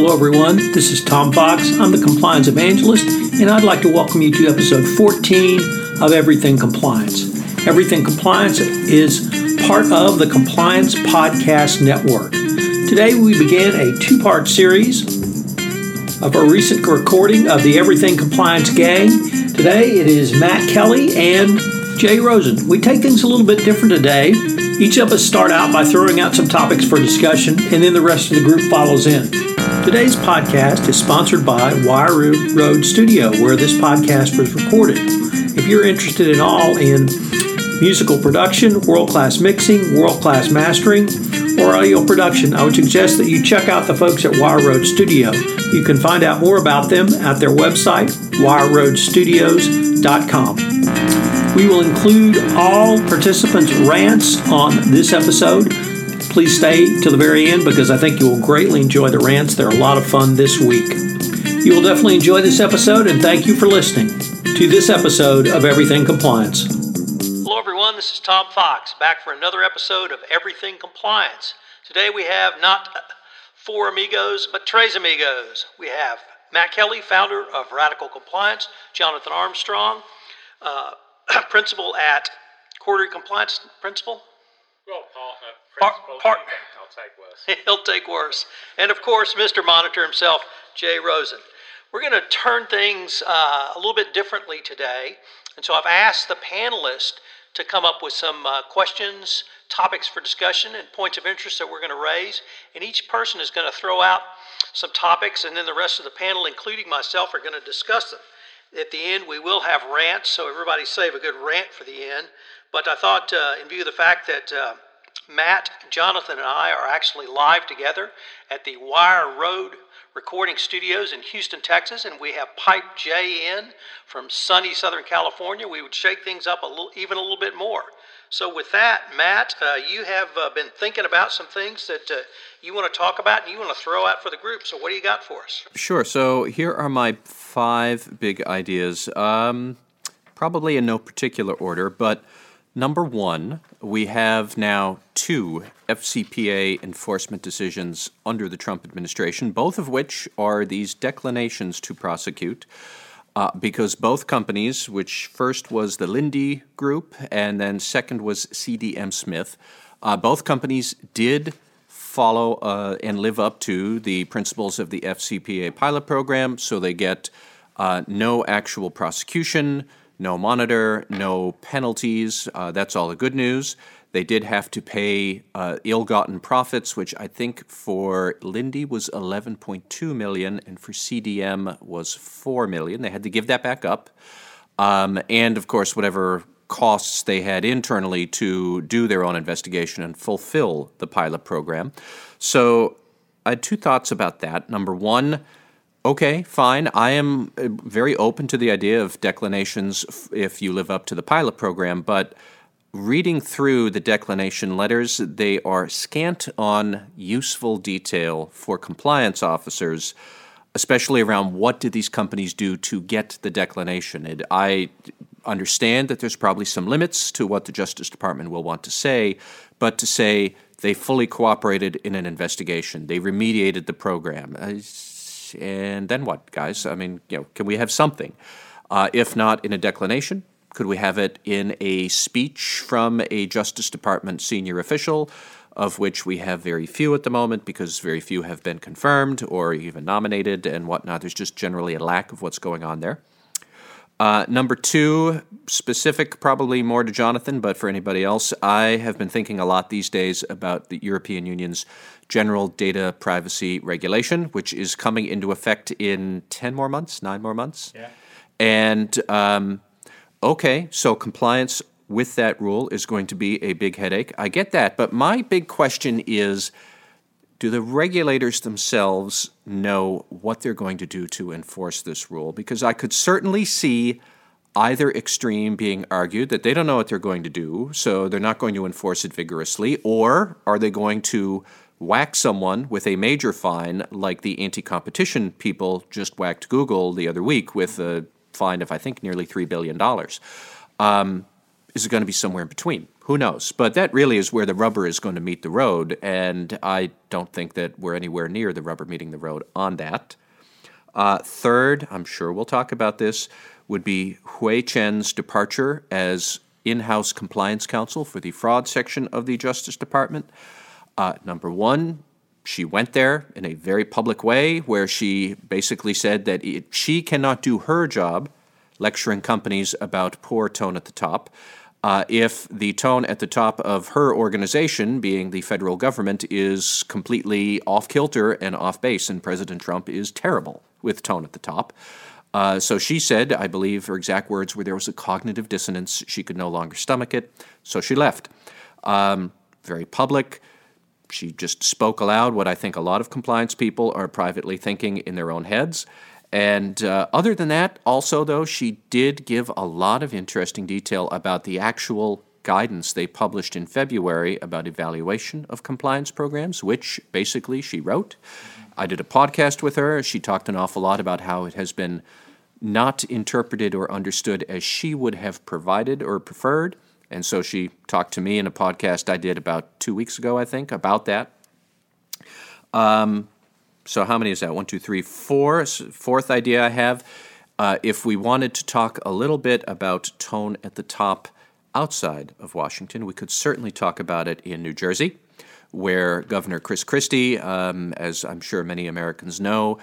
Hello, everyone. This is Tom Fox. I'm the Compliance Evangelist, and I'd like to welcome you to episode 14 of Everything Compliance. Everything Compliance is part of the Compliance Podcast Network. Today, we begin a two part series of a recent recording of the Everything Compliance Gang. Today, it is Matt Kelly and Jay Rosen. We take things a little bit different today. Each of us start out by throwing out some topics for discussion, and then the rest of the group follows in. Today's podcast is sponsored by Wire Road Studio, where this podcast was recorded. If you're interested at all in musical production, world class mixing, world class mastering, or audio production, I would suggest that you check out the folks at Wire Road Studio. You can find out more about them at their website, wireroadstudios.com. We will include all participants' rants on this episode please stay to the very end because I think you will greatly enjoy the rants. They're a lot of fun this week. You will definitely enjoy this episode, and thank you for listening to this episode of Everything Compliance. Hello, everyone. This is Tom Fox back for another episode of Everything Compliance. Today we have not four amigos, but tres amigos. We have Matt Kelly, founder of Radical Compliance, Jonathan Armstrong, uh, principal at Cordery Compliance Principal. Well, partner, Par- part- I'll take worse. He'll take worse. And of course, Mr. Monitor himself, Jay Rosen. We're going to turn things uh, a little bit differently today. And so I've asked the panelists to come up with some uh, questions, topics for discussion, and points of interest that we're going to raise. And each person is going to throw out some topics, and then the rest of the panel, including myself, are going to discuss them. At the end, we will have rants, so everybody save a good rant for the end. But I thought, uh, in view of the fact that uh, Matt, Jonathan, and I are actually live together at the Wire Road Recording Studios in Houston, Texas, and we have Pipe Jay in from sunny Southern California. We would shake things up a little, even a little bit more. So, with that, Matt, uh, you have uh, been thinking about some things that uh, you want to talk about and you want to throw out for the group. So, what do you got for us? Sure. So here are my five big ideas. Um, probably in no particular order, but number one, we have now two FCPA enforcement decisions under the Trump administration, both of which are these declinations to prosecute. Uh, because both companies, which first was the Linde Group and then second was CDM Smith, uh, both companies did follow uh, and live up to the principles of the FCPA pilot program, so they get uh, no actual prosecution, no monitor, no penalties. Uh, that's all the good news. They did have to pay uh, ill-gotten profits, which I think for Linde was 11.2 million, and for CDM was 4 million. They had to give that back up, um, and of course, whatever costs they had internally to do their own investigation and fulfill the pilot program. So I had two thoughts about that. Number one, okay, fine. I am uh, very open to the idea of declinations if you live up to the pilot program, but reading through the declination letters, they are scant on useful detail for compliance officers, especially around what did these companies do to get the declination. It, I understand that there's probably some limits to what the Justice Department will want to say, but to say they fully cooperated in an investigation, they remediated the program, and then what, guys? I mean, you know, can we have something? Uh, if not in a declination, could we have it in a speech from a Justice Department senior official, of which we have very few at the moment because very few have been confirmed or even nominated and whatnot? There's just generally a lack of what's going on there. Uh, number two, specific probably more to Jonathan, but for anybody else, I have been thinking a lot these days about the European Union's General Data Privacy Regulation, which is coming into effect in 10 more months, nine more months. Yeah. And um, okay, so compliance with that rule is going to be a big headache. I get that. But my big question is do the regulators themselves know what they're going to do to enforce this rule? Because I could certainly see either extreme being argued that they don't know what they're going to do, so they're not going to enforce it vigorously, or are they going to whack someone with a major fine like the anti competition people just whacked Google the other week with a fine of, I think, nearly $3 billion? Um, is it going to be somewhere in between? Who knows? But that really is where the rubber is going to meet the road, and I don't think that we're anywhere near the rubber meeting the road on that. Uh, third, I'm sure we'll talk about this, would be Hui Chen's departure as in house compliance counsel for the fraud section of the Justice Department. Uh, number one, she went there in a very public way where she basically said that it, she cannot do her job lecturing companies about poor tone at the top. Uh, if the tone at the top of her organization, being the federal government, is completely off kilter and off base, and President Trump is terrible with tone at the top. Uh, so she said, I believe her exact words were there was a cognitive dissonance. She could no longer stomach it, so she left. Um, very public. She just spoke aloud what I think a lot of compliance people are privately thinking in their own heads. And uh, other than that, also, though, she did give a lot of interesting detail about the actual guidance they published in February about evaluation of compliance programs, which basically she wrote. I did a podcast with her. She talked an awful lot about how it has been not interpreted or understood as she would have provided or preferred. And so she talked to me in a podcast I did about two weeks ago, I think, about that. Um, so how many is that? One, two, three, four. Fourth idea I have. Uh, if we wanted to talk a little bit about tone at the top outside of Washington, we could certainly talk about it in New Jersey, where Governor Chris Christie, um, as I'm sure many Americans know,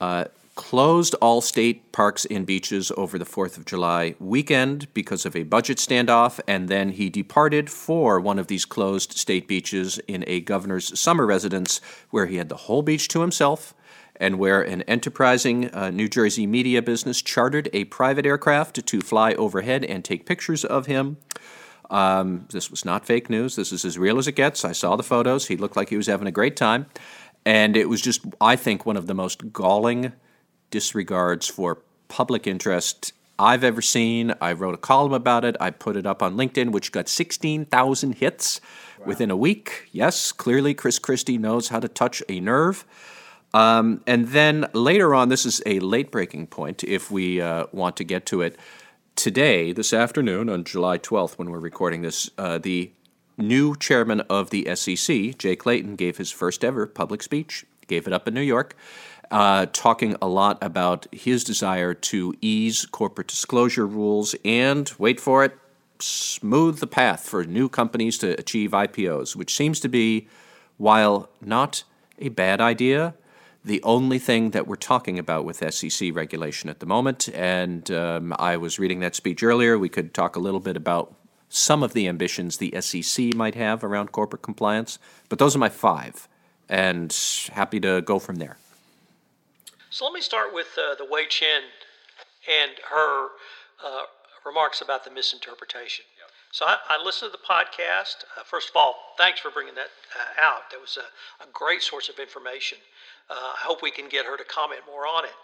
uh, closed all state parks and beaches over the 4th of July weekend because of a budget standoff, and then he departed for one of these closed state beaches in a governor's summer residence where he had the whole beach to himself and where an enterprising uh, New Jersey media business chartered a private aircraft to fly overhead and take pictures of him. Um, this was not fake news. This is as real as it gets. I saw the photos. He looked like he was having a great time. And it was just, I think, one of the most galling disregards for public interest I've ever seen. I wrote a column about it. I put it up on LinkedIn, which got 16,000 hits wow. within a week. Yes, clearly Chris Christie knows how to touch a nerve. Um, and then later on, this is a late breaking point if we uh, want to get to it. Today, this afternoon, on July 12th, when we're recording this, uh, the new chairman of the SEC, Jay Clayton, gave his first ever public speech, gave it up in New York uh, talking a lot about his desire to ease corporate disclosure rules and, wait for it, smooth the path for new companies to achieve IPOs, which seems to be, while not a bad idea, the only thing that we're talking about with SEC regulation at the moment. And um, I was reading that speech earlier. We could talk a little bit about some of the ambitions the SEC might have around corporate compliance, but those are my five, and happy to go from there. So let me start with uh, the Hui Chen and her uh, remarks about the misinterpretation. Yep. So I, I, listened to the podcast. Uh, first of all, thanks for bringing that uh, out. That was a, a, great source of information. Uh, I hope we can get her to comment more on it.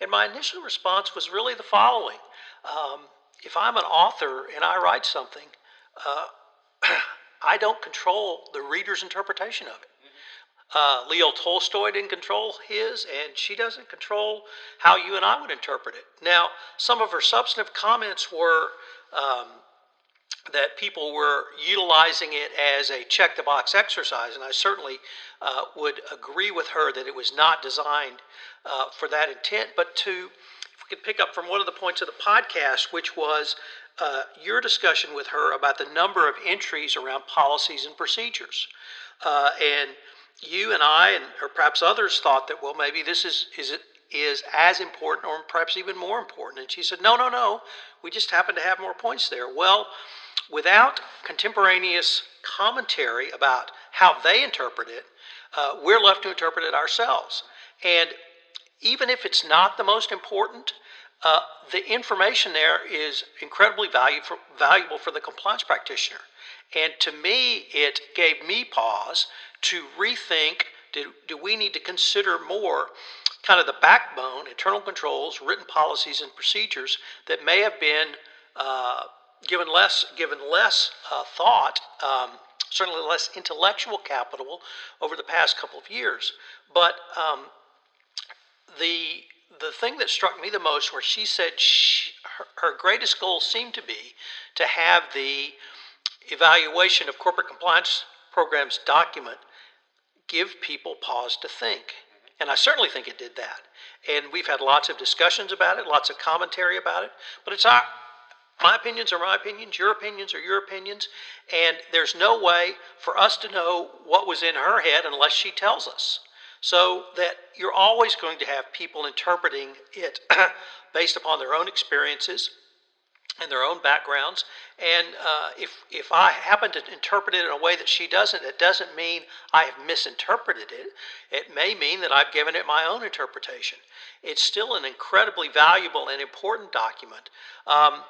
And my initial response was really the following um, If I'm an author and I write something, uh, I don't control the reader's interpretation of it. Uh, Leo Tolstoy didn't control his, and she doesn't control how you and I would interpret it. Now, some of her substantive comments were um, that people were utilizing it as a check the box exercise, and I certainly uh, would agree with her that it was not designed uh, for that intent. But to, if we could pick up from one of the points of the podcast, which was uh, your discussion with her about the number of entries around policies and procedures. Uh, and you and I, and or perhaps others, thought that well, maybe this is is is as important, or perhaps even more important. And she said, no, no, no. We just happen to have more points there. Well, without contemporaneous commentary about how they interpret it, uh, we're left to interpret it ourselves. And even if it's not the most important, uh, the information there is incredibly for, valuable for the compliance practitioner. And to me, it gave me pause to rethink do, do we need to consider more kind of the backbone, internal controls, written policies, and procedures that may have been uh, given less given less uh, thought, um, certainly less intellectual capital over the past couple of years. But um, the the thing that struck me the most, where she said she, her, her greatest goal seemed to be to have the evaluation of corporate compliance programs document give people pause to think. And I certainly think it did that. And we've had lots of discussions about it, lots of commentary about it. But it's our, my opinions are my opinions, your opinions are your opinions. And there's no way for us to know what was in her head unless she tells us. So that you're always going to have people interpreting it based upon their own experiences and their own backgrounds. And uh, if, if I happen to interpret it in a way that she doesn't, it doesn't mean I have misinterpreted it. It may mean that I've given it my own interpretation. It's still an incredibly valuable and important document. Um,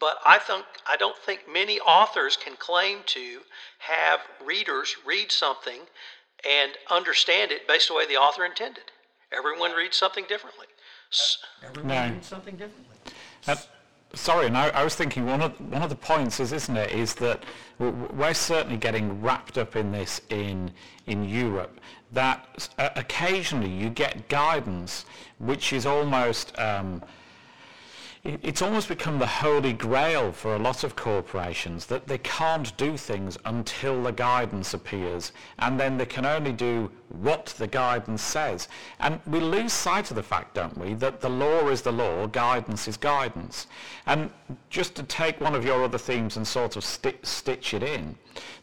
but I think I don't think many authors can claim to have readers read something and understand it based on the way the author intended. Everyone reads something differently. Everyone no. reads something differently. Uh, sorry, and I, I, was thinking one of one of the points is, isn't it, is that we're certainly getting wrapped up in this in in Europe. That occasionally you get guidance which is almost um, it's almost become the holy grail for a lot of corporations that they can't do things until the guidance appears and then they can only do what the guidance says. And we lose sight of the fact, don't we, that the law is the law, guidance is guidance. And just to take one of your other themes and sort of sti- stitch it in,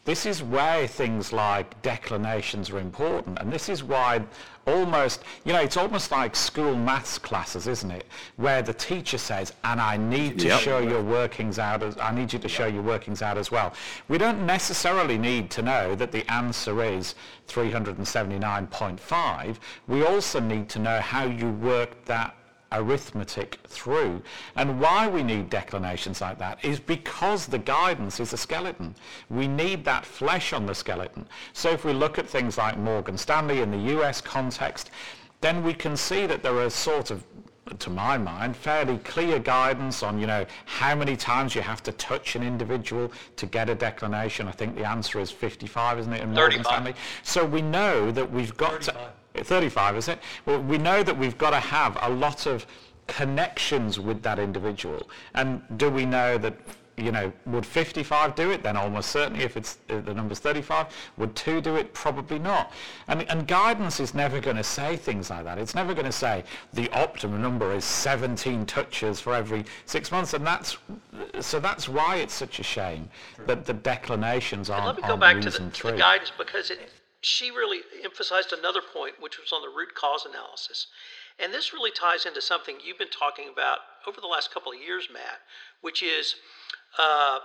this is where things like declinations are important. And this is why almost, you know, it's almost like school maths classes, isn't it? Where the teacher says, and I need to yep. show your workings out, as, I need you to show your workings out as well. We don't necessarily need to know that the answer is 379.5. We also need to know how you work that arithmetic through. And why we need declinations like that is because the guidance is a skeleton. We need that flesh on the skeleton. So if we look at things like Morgan Stanley in the US context, then we can see that there are sort of to my mind, fairly clear guidance on, you know, how many times you have to touch an individual to get a declination. I think the answer is 55, isn't it, in Morgan Stanley? So we know that we've got 35. to 35, is it? Well, we know that we've got to have a lot of connections with that individual. And do we know that, you know, would 55 do it? Then almost certainly if it's if the number's 35. Would 2 do it? Probably not. And, and guidance is never going to say things like that. It's never going to say the optimum number is 17 touches for every six months. And that's, so that's why it's such a shame that the declinations aren't, Let me go back to the, to the guidance because it, she really emphasized another point, which was on the root cause analysis. And this really ties into something you've been talking about over the last couple of years, Matt, which is uh,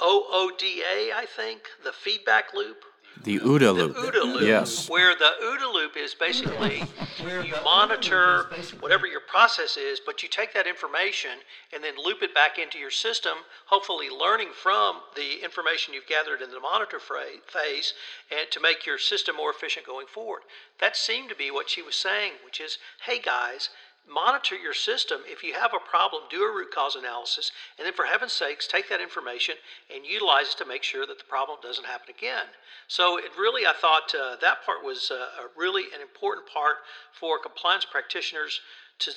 OODA, I think, the feedback loop. The OODA loop. The OODA loop. Yes. Where the OODA loop is basically you monitor whatever your process is, but you take that information and then loop it back into your system, hopefully learning from the information you've gathered in the monitor phase and to make your system more efficient going forward. That seemed to be what she was saying, which is, hey guys, monitor your system. If you have a problem, do a root cause analysis, and then for heaven's sakes, take that information and utilize it to make sure that the problem doesn't happen again. So it really, I thought uh, that part was uh, really an important part for compliance practitioners to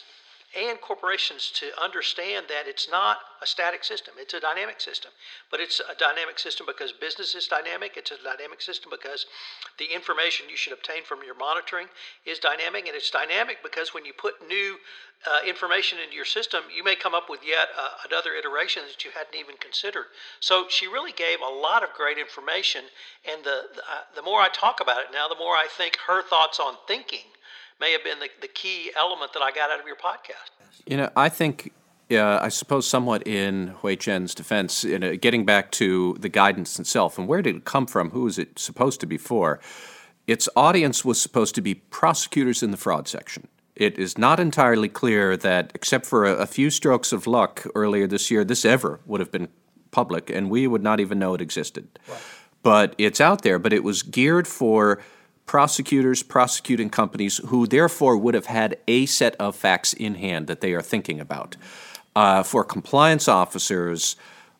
and corporations to understand that it's not a static system, it's a dynamic system. But it's a dynamic system because business is dynamic, it's a dynamic system because the information you should obtain from your monitoring is dynamic, and it's dynamic because when you put new uh, information into your system, you may come up with yet uh, another iteration that you hadn't even considered. So she really gave a lot of great information, and the the, uh, the more I talk about it now, the more I think her thoughts on thinking may have been the, the key element that I got out of your podcast. You know, I think, uh, I suppose, somewhat in Hui Chen's defense, you know, getting back to the guidance itself and where did it come from? Who was it supposed to be for? Its audience was supposed to be prosecutors in the fraud section. It is not entirely clear that, except for a, a few strokes of luck earlier this year, this ever would have been public, and we would not even know it existed. Right. but it's out there. But it was geared for prosecutors, prosecuting companies who therefore would have had a set of facts in hand that they are thinking about. Uh, for compliance officers,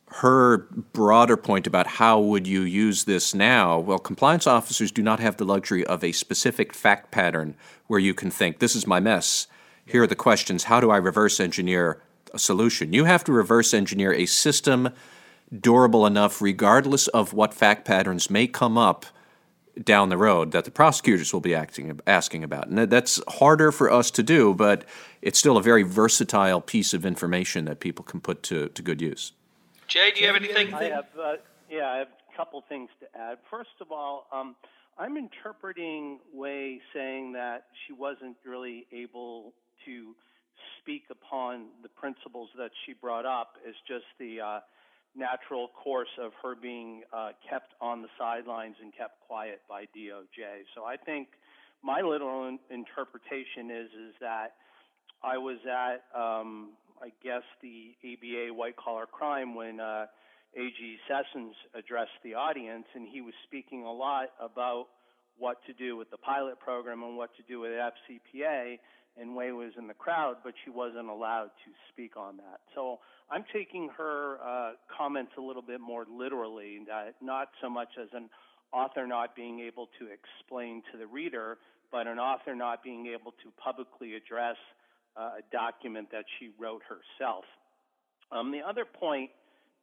her broader point about how would you use this now well compliance officers do not have the luxury of a specific fact pattern where you can think this is my mess. Here are the questions. How do i reverse engineer a solution? You have to reverse engineer a system durable enough regardless of what fact patterns may come up down the road that the prosecutors will be acting, asking about. And that's harder for us to do, but it's still a very versatile piece of information that people can put to, to good use. Jay, do you have anything? I have, uh, yeah, I have a couple things to add. First of all, um, I'm interpreting Hui saying that she wasn't really able to speak upon the principles that she brought up as just the uh, natural course of her being uh, kept on the sidelines and kept quiet by DOJ. So I think my little in- interpretation is is that I was at um, I guess, the ABA white collar crime when uh, AG Sessions addressed the audience, and he was speaking a lot about what to do with the pilot program and what to do with FCPA. And Hui was in the crowd, but she wasn't allowed to speak on that. So I'm taking her uh, comments a little bit more literally, that not so much as an author not being able to explain to the reader, but an author not being able to publicly address uh, a document that she wrote herself. Um, the other point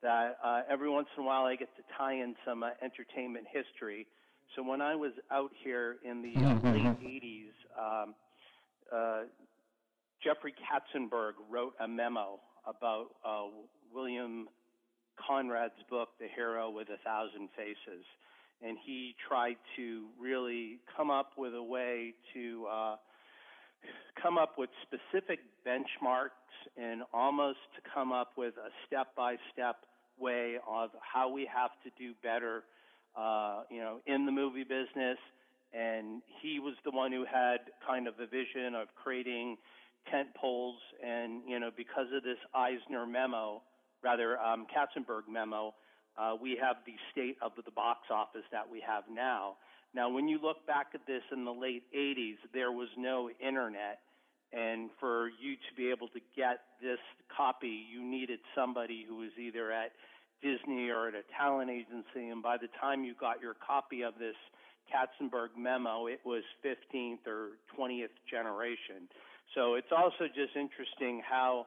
that uh, every once in a while I get to tie in some uh, entertainment history. So when I was out here in the uh, mm-hmm. late 80s, um, uh, Jeffrey Katzenberg wrote a memo about uh, William Conrad's book, The Hero with a Thousand Faces. And he tried to really come up with a way to uh, come up with specific benchmarks and almost to come up with a step by step way of how we have to do better, uh, you know, in the movie business. And he was the one who had kind of a vision of creating tent poles. And, you know, because of this Eisner memo, rather, um, Katzenberg memo, uh, we have the state of the box office that we have now. Now, when you look back at this in the late 80s, there was no internet. And for you to be able to get this copy, you needed somebody who was either at Disney or at a talent agency. And by the time you got your copy of this Katzenberg memo, it was 15th or 20th generation. So it's also just interesting how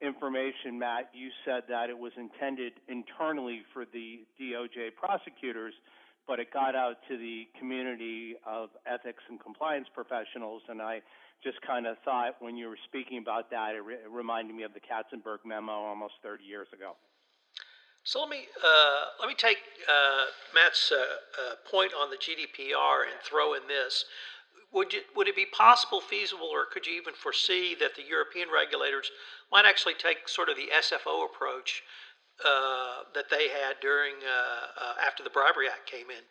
information, Matt, you said that it was intended internally for the DOJ prosecutors but it got out to the community of ethics and compliance professionals. And I just kind of thought when you were speaking about that, it, re- it reminded me of the Katzenberg memo almost 30 years ago. So let me uh, let me take uh, Matt's uh, uh point on the GDPR and throw in this. Would you, would it be possible, feasible, or could you even foresee that the European regulators might actually take sort of the SFO approach uh, that they had during uh, uh, after the Bribery Act came in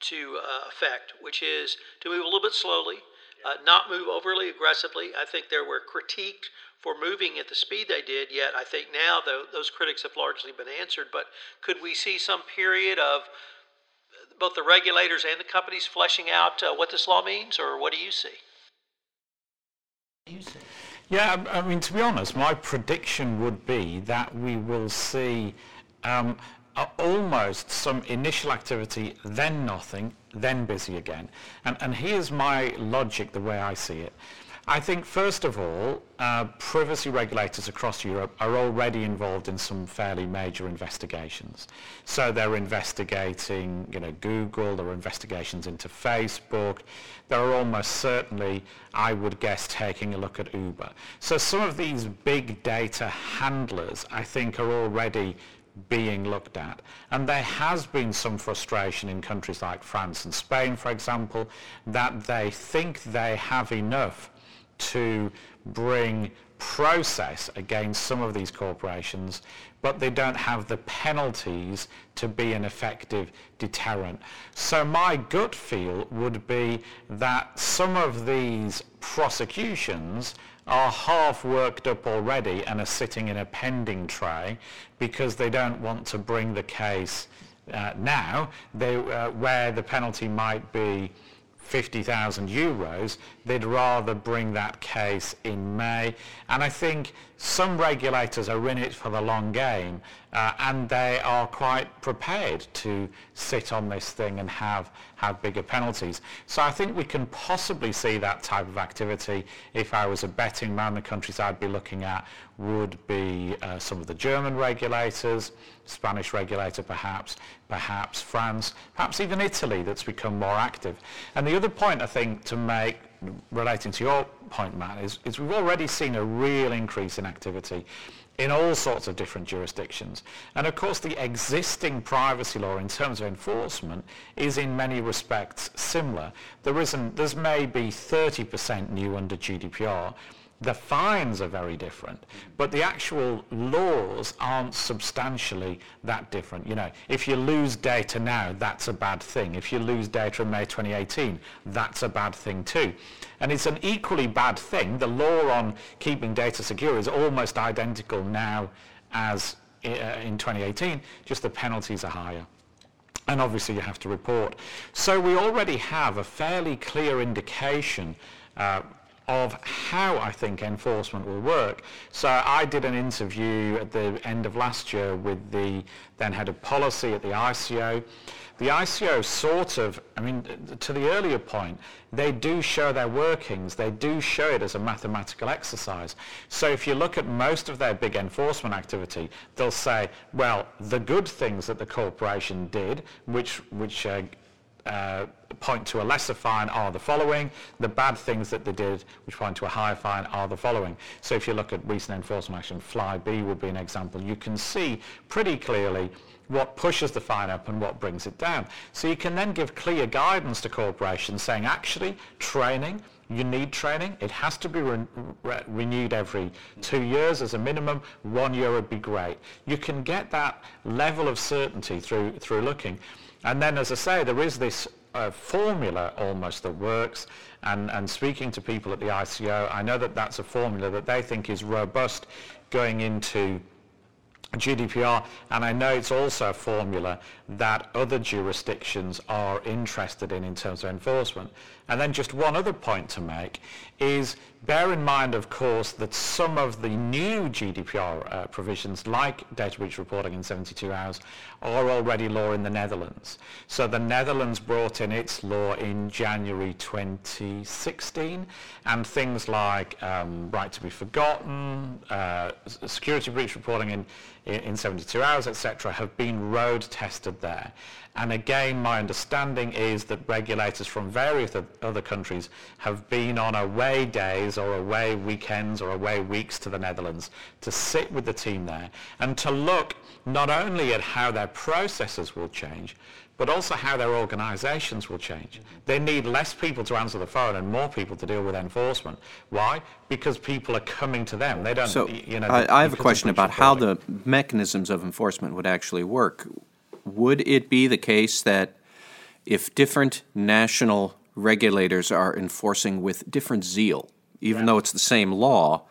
to uh, effect, which is to move a little bit slowly, uh, not move overly aggressively. I think there were critiqued for moving at the speed they did, yet I think now the, those critics have largely been answered. But could we see some period of both the regulators and the companies fleshing out what this law means, or what do you see? You see. Yeah, I mean, to be honest, my prediction would be that we will see um, almost some initial activity, then nothing, then busy again. And, and here's my logic, the way I see it. I think, first of all, uh, privacy regulators across Europe are already involved in some fairly major investigations. So they're investigating, you know, Google, there are investigations into Facebook. There are almost certainly, I would guess, taking a look at Uber. So some of these big data handlers, I think, are already being looked at. And there has been some frustration in countries like France and Spain, for example, that they think they have enough to bring process against some of these corporations, but they don't have the penalties to be an effective deterrent. So my gut feel would be that some of these prosecutions are half worked up already and are sitting in a pending tray because they don't want to bring the case uh, now, they, uh, where the penalty might be 50,000 euros, they'd rather bring that case in May. And I think some regulators are in it for the long game uh, and they are quite prepared to sit on this thing and have, have bigger penalties. So I think we can possibly see that type of activity. If I was a betting man, the countries I'd be looking at would be uh, some of the German regulators, Spanish regulator perhaps, perhaps France, perhaps even Italy that's become more active. And the other point I think to make relating to your point, Matt, is, is we've already seen a real increase in activity in all sorts of different jurisdictions. And of course the existing privacy law in terms of enforcement is in many respects similar. There isn't, there's maybe 30% new under GDPR, the fines are very different, but the actual laws aren't substantially that different. You know, if you lose data now, that's a bad thing. If you lose data in May 2018, that's a bad thing too. And it's an equally bad thing. The law on keeping data secure is almost identical now as uh, in 2018, just the penalties are higher and obviously you have to report. So we already have a fairly clear indication uh, of how I think enforcement will work. So I did an interview at the end of last year with the then head of policy at the ICO. The ICO sort of, I mean, to the earlier point, they do show their workings. They do show it as a mathematical exercise. So if you look at most of their big enforcement activity, they'll say, well, the good things that the corporation did, which, which uh, uh, point to a lesser fine are the following. The bad things that they did, which point to a higher fine, are the following. So if you look at recent enforcement action, Flybe would be an example. You can see pretty clearly what pushes the fine up and what brings it down. So you can then give clear guidance to corporations saying actually training, you need training. It has to be re- re- renewed every two years as a minimum. One year would be great. You can get that level of certainty through, through looking. And then, as I say, there is this uh, formula almost that works. And, and speaking to people at the ICO, I know that that's a formula that they think is robust going into GDPR, and I know it's also a formula that other jurisdictions are interested in in terms of enforcement. And then just one other point to make is bear in mind, of course, that some of the new GDPR uh, provisions, like data breach reporting in 72 hours, are already law in the Netherlands. So the Netherlands brought in its law in January 2016, and things like um, right to be forgotten, uh, security breach reporting in, in, in 72 hours, etc., have been road tested there. And again, my understanding is that regulators from various other countries have been on away days or away weekends or away weeks to the Netherlands to sit with the team there and to look not only at how their processes will change, but also how their organizations will change. They need less people to answer the phone and more people to deal with enforcement. Why? Because people are coming to them. They don't, So you know. I, I have a question about how the mechanisms of enforcement would actually work. Would it be the case that if different national regulators are enforcing with different zeal, even though it's the same law,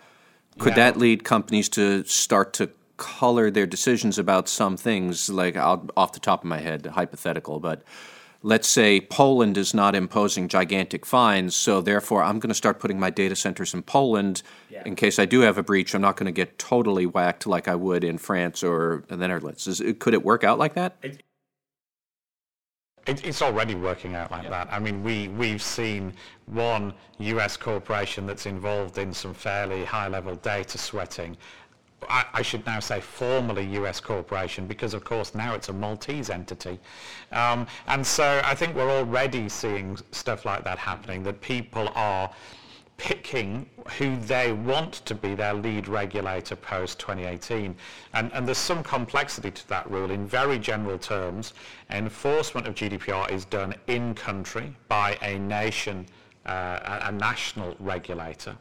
could Yeah. that lead companies to start to color their decisions about some things? Like I'll, off the top of my head, hypothetical, but let's say Poland is not imposing gigantic fines, so therefore I'm going to start putting my data centers in Poland. In case I do have a breach, I'm not going to get totally whacked like I would in France or the Netherlands. Is, could it work out like that? It, it's already working out like that. I mean, we, we've seen one US corporation that's involved in some fairly high-level data sweating. I, I should now say formally US corporation because, of course, now it's a Maltese entity. Um, and so I think we're already seeing stuff like that happening, that people are picking who they want to be their lead regulator post 2018. And, and there's some complexity to that rule. In very general terms, enforcement of GDPR is done in country by a nation, uh, a, a national regulator.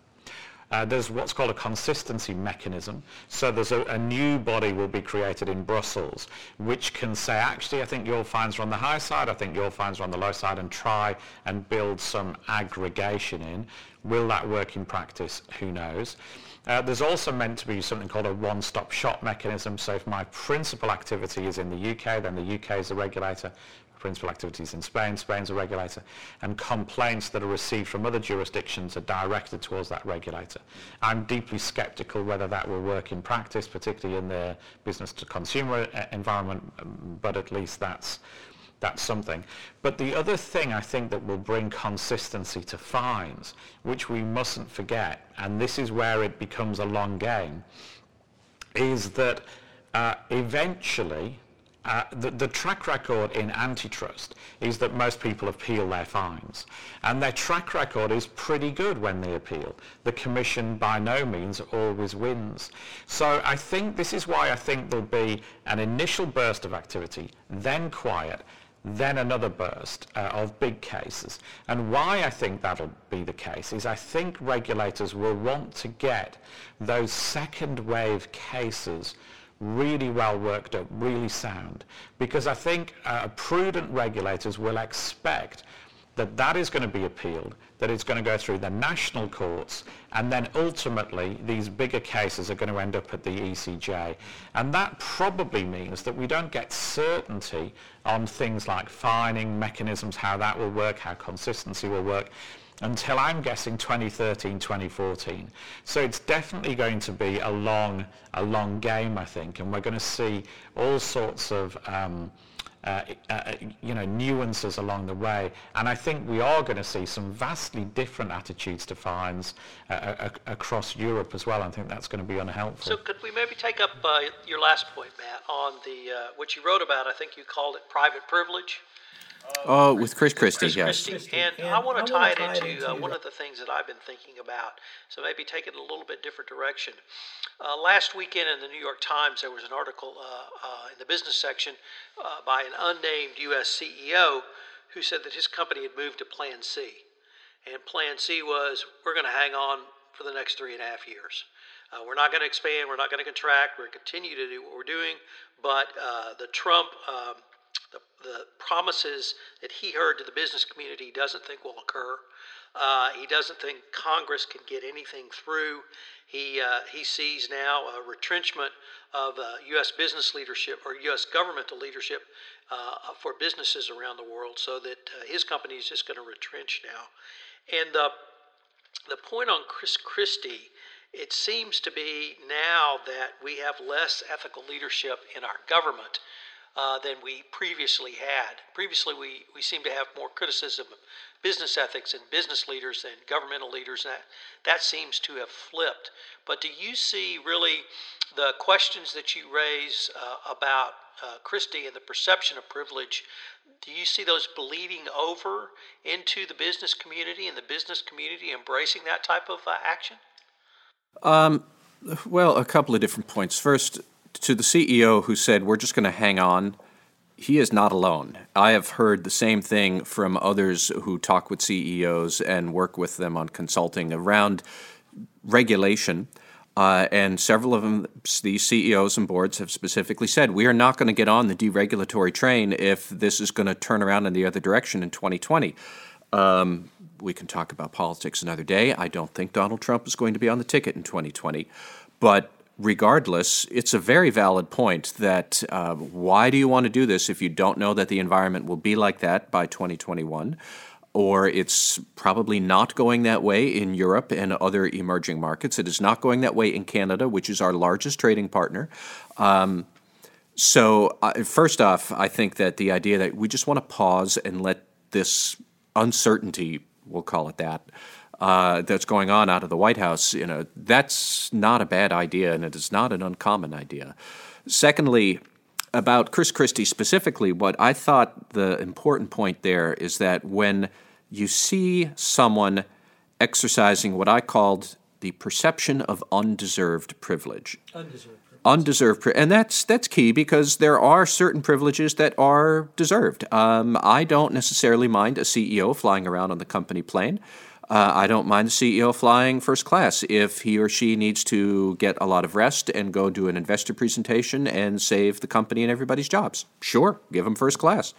Uh, there's what's called a consistency mechanism. So there's a, a, new body will be created in Brussels, which can say, actually, I think your fines are on the high side, I think your fines are on the low side, and try and build some aggregation in. Will that work in practice? Who knows? Uh, there's also meant to be something called a one-stop shop mechanism. So if my principal activity is in the UK, then the UK is the regulator principal activities in Spain, Spain's a regulator, and complaints that are received from other jurisdictions are directed towards that regulator. I'm deeply skeptical whether that will work in practice, particularly in the business to consumer uh, environment, um, but at least that's that's something. But the other thing I think that will bring consistency to fines, which we mustn't forget, and this is where it becomes a long game, is that uh, eventually uh, the, the, track record in antitrust is that most people appeal their fines. And their track record is pretty good when they appeal. The Commission by no means always wins. So I think this is why I think there'll be an initial burst of activity, then quiet, then another burst uh, of big cases. And why I think that'll be the case is I think regulators will want to get those second wave cases really well worked up, really sound. Because I think uh, prudent regulators will expect that that is going to be appealed, that it's going to go through the national courts, and then ultimately these bigger cases are going to end up at the ECJ. And that probably means that we don't get certainty on things like fining mechanisms, how that will work, how consistency will work until I'm guessing 2013, 2014. So it's definitely going to be a long, a long game, I think, and we're going to see all sorts of um, uh, uh, you know, nuances along the way. And I think we are going to see some vastly different attitudes to fines uh, across Europe as well. I think that's going to be unhelpful. So could we maybe take up uh, your last point, Matt, on the uh, what you wrote about? I think you called it private privilege. Oh, with Chris Christie, Chris yes. Christie. And, and I want to tie it into uh, one of the things that I've been thinking about. So maybe take it a little bit different direction. Uh, last weekend in the New York Times, there was an article uh, uh in the business section uh, by an unnamed U.S. CEO who said that his company had moved to Plan C. And Plan C was we're going to hang on for the next three and a half years. Uh, we're not going to expand. We're not going to contract. We're going to continue to do what we're doing. But the Trump um, the, the promises that he heard to the business community he doesn't think will occur. Uh, he doesn't think Congress can get anything through. He, uh, he sees now a retrenchment of uh, U.S. business leadership or U.S. governmental leadership uh, for businesses around the world, so that uh, his company is just going to retrench now. And the point on Chris Christie, it seems to be now that we have less ethical leadership in our government uh, than we previously had. Previously, we, we seem to have more criticism of business ethics and business leaders than governmental leaders. That, that seems to have flipped. But do you see really the questions that you raise uh, about uh, Christie and the perception of privilege? Do you see those bleeding over into the business community and the business community embracing that type of uh, action? Um, well, a couple of different points. First, to the CEO who said, We're just going to hang on, he is not alone. I have heard the same thing from others who talk with CEOs and work with them on consulting around regulation. Uh, and several of them, these CEOs and boards, have specifically said we are not going to get on the deregulatory train if this is going to turn around in the other direction in 2020. Um, we can talk about politics another day. I don't think Donald Trump is going to be on the ticket in 2020. But regardless, it's a very valid point that uh, why do you want to do this if you don't know that the environment will be like that by 2021? Or it's probably not going that way in Europe and other emerging markets. It is not going that way in Canada, which is our largest trading partner. Um, so, uh, first off, I think that the idea that we just want to pause and let this uncertainty, we'll call it that, uh, that's going on out of the White House, you know, that's not a bad idea, and it is not an uncommon idea. Secondly, about Chris Christie specifically, what I thought the important point there is that when you see someone exercising what I called the perception of undeserved privilege. Undeserved undeserved, and that's that's key because there are certain privileges that are deserved. Um, I don't necessarily mind a CEO flying around on the company plane. Uh, I don't mind the CEO flying first class if he or she needs to get a lot of rest and go do an investor presentation and save the company and everybody's jobs. Sure, give them first class.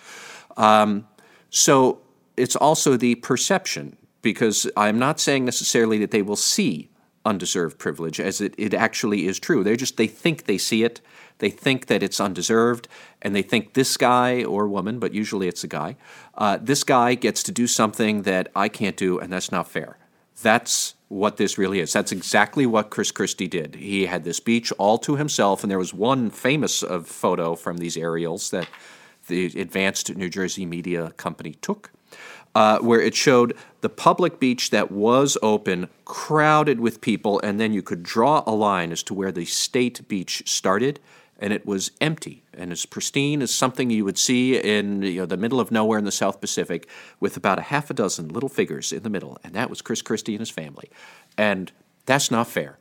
Um, so it's also the perception, because I'm not saying necessarily that they will see undeserved privilege as it, it actually is true. They just they think they see it, they think that it's undeserved, and they think this guy or woman, but usually it's a guy, uh, this guy gets to do something that I can't do, and that's not fair. That's what this really is. That's exactly what Chris Christie did. He had this beach all to himself, and there was one famous uh, photo from these aerials that the advanced New Jersey media company took uh, where it showed the public beach that was open, crowded with people, and then you could draw a line as to where the state beach started, and it was empty and as pristine as something you would see in you know, the middle of nowhere in the South Pacific, with about a half a dozen little figures in the middle, and that was Chris Christie and his family, and that's not fair.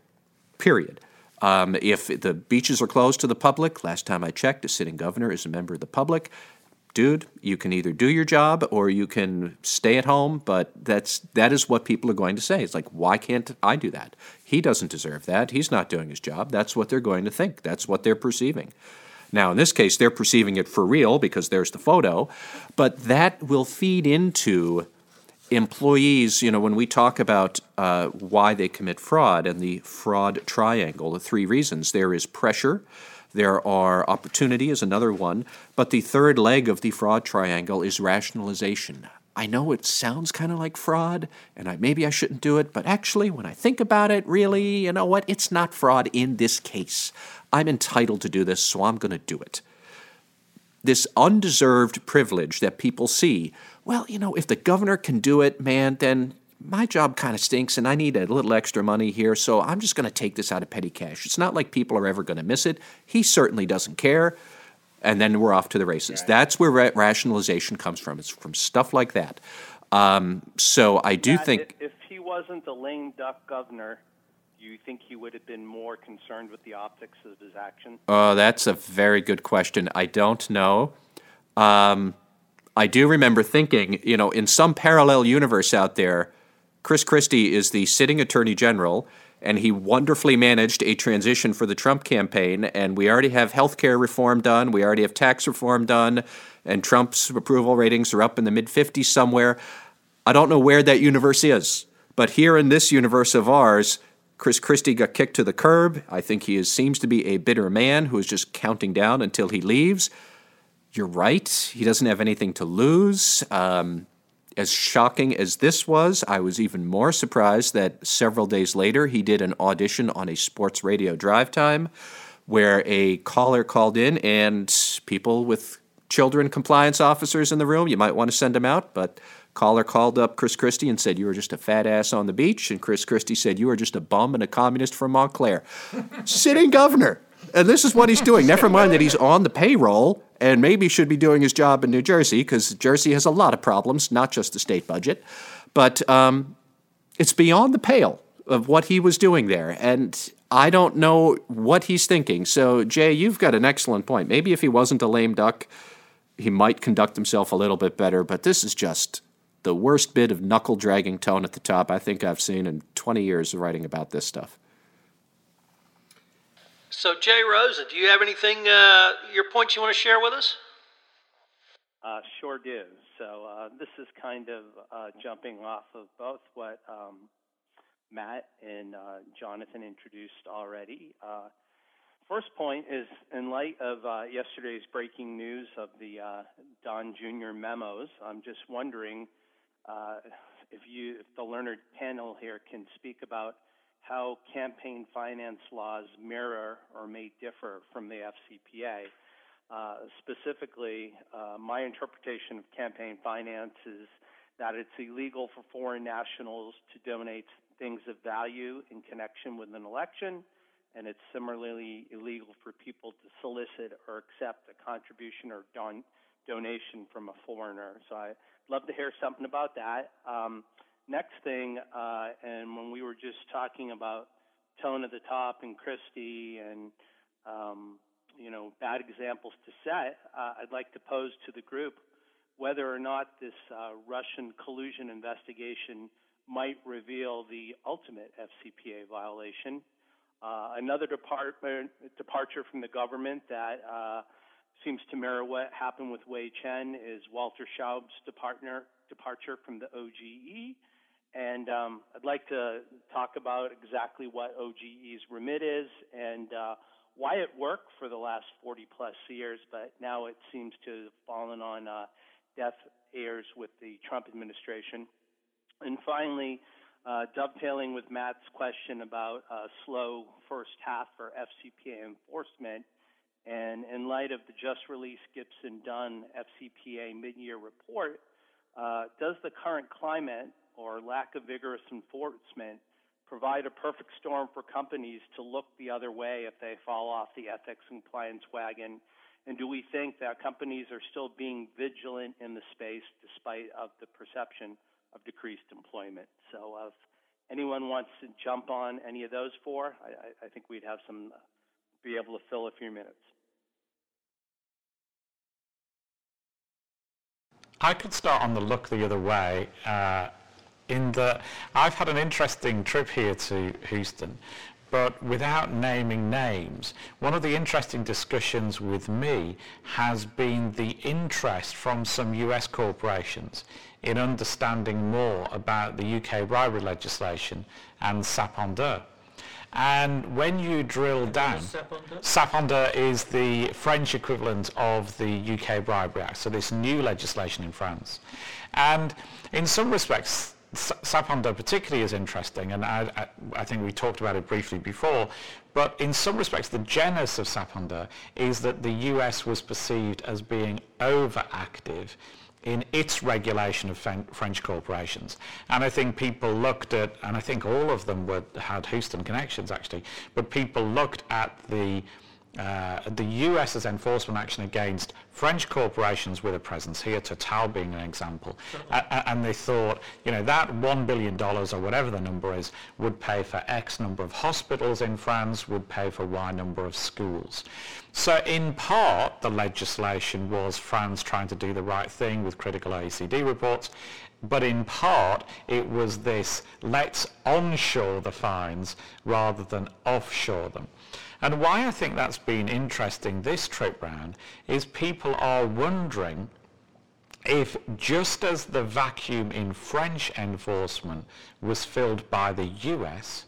Period. Um, if the beaches are closed to the public, last time I checked, a sitting governor is a member of the public dude, you can either do your job or you can stay at home, but that's that is what people are going to say. It's like, why can't I do that? He doesn't deserve that. He's not doing his job. That's what they're going to think. That's what they're perceiving. Now, in this case, they're perceiving it for real because there's the photo, but that will feed into employees. You know, when we talk about uh, why they commit fraud and the fraud triangle, the three reasons there is pressure, there are opportunity is another one, but the third leg of the fraud triangle is rationalization. I know it sounds kind of like fraud, and I, maybe I shouldn't do it, but actually, when I think about it, really, you know what? It's not fraud in this case. I'm entitled to do this, so I'm going to do it. This undeserved privilege that people see, well, you know, if the governor can do it, man, then my job kind of stinks and I need a little extra money here, so I'm just going to take this out of petty cash. It's not like people are ever going to miss it. He certainly doesn't care. And then we're off to the races. Right. That's where ra- rationalization comes from. It's from stuff like that. Um, so I do Matt, think. If, if he wasn't the lame duck governor, do you think he would have been more concerned with the optics of his action? Oh, that's a very good question. I don't know. Um, I do remember thinking, you know, in some parallel universe out there, Chris Christie is the sitting attorney general, and he wonderfully managed a transition for the Trump campaign. And we already have health care reform done, we already have tax reform done, and Trump's approval ratings are up in the mid 50s somewhere. I don't know where that universe is, but here in this universe of ours, Chris Christie got kicked to the curb. I think he is, seems to be a bitter man who is just counting down until he leaves. You're right. He doesn't have anything to lose. Um, as shocking as this was, I was even more surprised that several days later he did an audition on a sports radio drive time where a caller called in and people with children compliance officers in the room, you might want to send them out, but caller called up Chris Christie and said, You were just a fat ass on the beach. And Chris Christie said, You were just a bum and a communist from Montclair. Sitting governor. And this is what he's doing. Never mind that he's on the payroll and maybe should be doing his job in New Jersey because Jersey has a lot of problems, not just the state budget. But um, it's beyond the pale of what he was doing there. And I don't know what he's thinking. So, Jay, you've got an excellent point. Maybe if he wasn't a lame duck, he might conduct himself a little bit better. But this is just the worst bit of knuckle dragging tone at the top I think I've seen in 20 years of writing about this stuff. So, Jay Rosen, do you have anything, uh, your points you want to share with us? Uh, sure do. So, uh, this is kind of uh, jumping off of both what um, Matt and uh, Jonathan introduced already. Uh, first point is in light of yesterday's breaking news of the Don Jr. memos, I'm just wondering if you, if the learned panel here can speak about how campaign finance laws mirror or may differ from the FCPA. Uh, specifically, uh, my interpretation of campaign finance is that it's illegal for foreign nationals to donate things of value in connection with an election, and it's similarly illegal for people to solicit or accept a contribution or don- donation from a foreigner. So I'd love to hear something about that. Um, next thing, uh, and when we were just talking about tone at the top and Christie and um, you know bad examples to set, uh, I'd like to pose to the group whether or not this uh, Russian collusion investigation might reveal the ultimate FCPA violation. Uh, another department, departure from the government that uh, seems to mirror what happened with Hui Chen is Walter Shaub's departner, departure from the OGE. And um, I'd like to talk about exactly what OGE's remit is and uh, why it worked for the last 40 plus years, but now it seems to have fallen on uh, deaf ears with the Trump administration. And finally, uh, dovetailing with Matt's question about uh, slow first half for FCPA enforcement, and in light of the just released Gibson Dunn FCPA mid-year report, uh, does the current climate or lack of vigorous enforcement provide a perfect storm for companies to look the other way if they fall off the ethics and compliance wagon? And do we think that companies are still being vigilant in the space despite of the perception of decreased employment? So if anyone wants to jump on any of those four, I, I think we'd have some, be able to fill a few minutes. I could start on the look the other way. Uh, in that I've had an interesting trip here to Houston, but without naming names. One of the interesting discussions with me has been the interest from some US corporations in understanding more about the UK bribery legislation and sapin and when you drill down, sapin is the French equivalent of the UK Bribery Act, so this new legislation in France. And in some respects, sapin particularly is interesting, and I, I, I, think we talked about it briefly before, but in some respects the genus of sapin is that the US was perceived as being overactive in its regulation of French corporations. And I think people looked at, and I think all of them were, had Houston connections actually, but people looked at the uh, the US's enforcement action against French corporations with a presence here, Total being an example, uh, and they thought, you know, that $1 billion or whatever the number is would pay for X number of hospitals in France, would pay for Y number of schools. So in part, the legislation was France trying to do the right thing with critical OECD reports, but in part it was this, let's onshore the fines rather than offshore them. And why I think that's been interesting this trip round is people are wondering if just as the vacuum in French enforcement was filled by the US,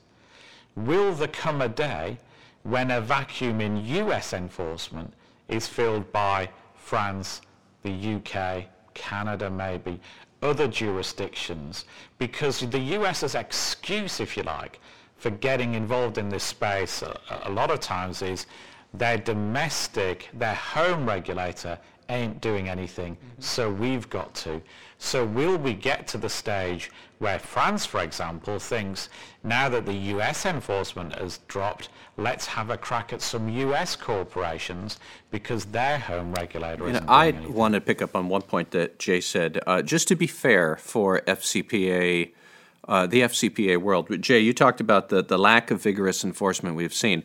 will there come a day when a vacuum in US enforcement is filled by France, the UK, Canada maybe, other jurisdictions, because the US's excuse, if you like, for getting involved in this space a, a lot of times is their domestic, their home regulator ain't doing anything, mm-hmm. so we've got to. So will we get to the stage where France, for example, thinks now that the US enforcement has dropped, let's have a crack at some US corporations because their home regulator isn't I want to pick up on one point that Jay said. Uh, just to be fair for FCPA uh, the FCPA world. Jay, you talked about the, the lack of vigorous enforcement we've seen.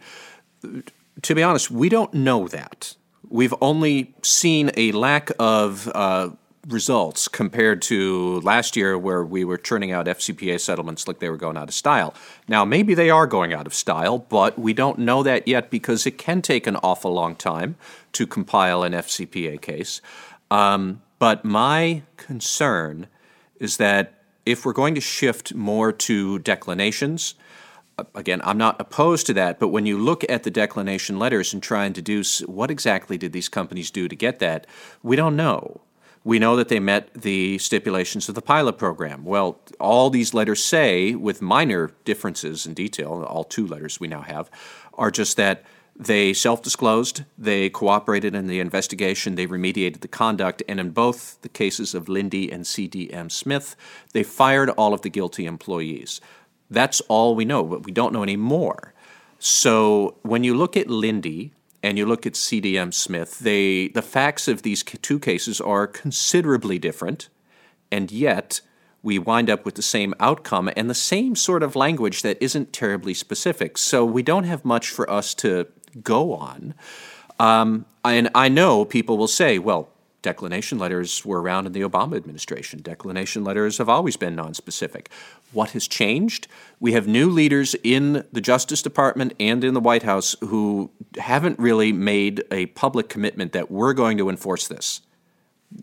To be honest, we don't know that. We've only seen a lack of uh, results compared to last year where we were churning out FCPA settlements like they were going out of style. Now, maybe they are going out of style, but we don't know that yet because it can take an awful long time to compile an FCPA case. Um, but my concern is that if we're going to shift more to declinations, again, I'm not opposed to that, but when you look at the declination letters and try and deduce what exactly did these companies do to get that, we don't know. We know that they met the stipulations of the pilot program. Well, all these letters say, with minor differences in detail, all two letters we now have, are just that they self disclosed, they cooperated in the investigation, they remediated the conduct, and in both the cases of Linde and CDM Smith, they fired all of the guilty employees. That's all we know, but we don't know any more. So when you look at Linde and you look at CDM Smith, they, the facts of these two cases are considerably different, and yet we wind up with the same outcome and the same sort of language that isn't terribly specific. So we don't have much for us to go on. Um, and I know people will say, well, Declination letters were around in the Obama administration. Declination letters have always been nonspecific. What has changed? We have new leaders in the Justice Department and in the White House who haven't really made a public commitment that we're going to enforce this.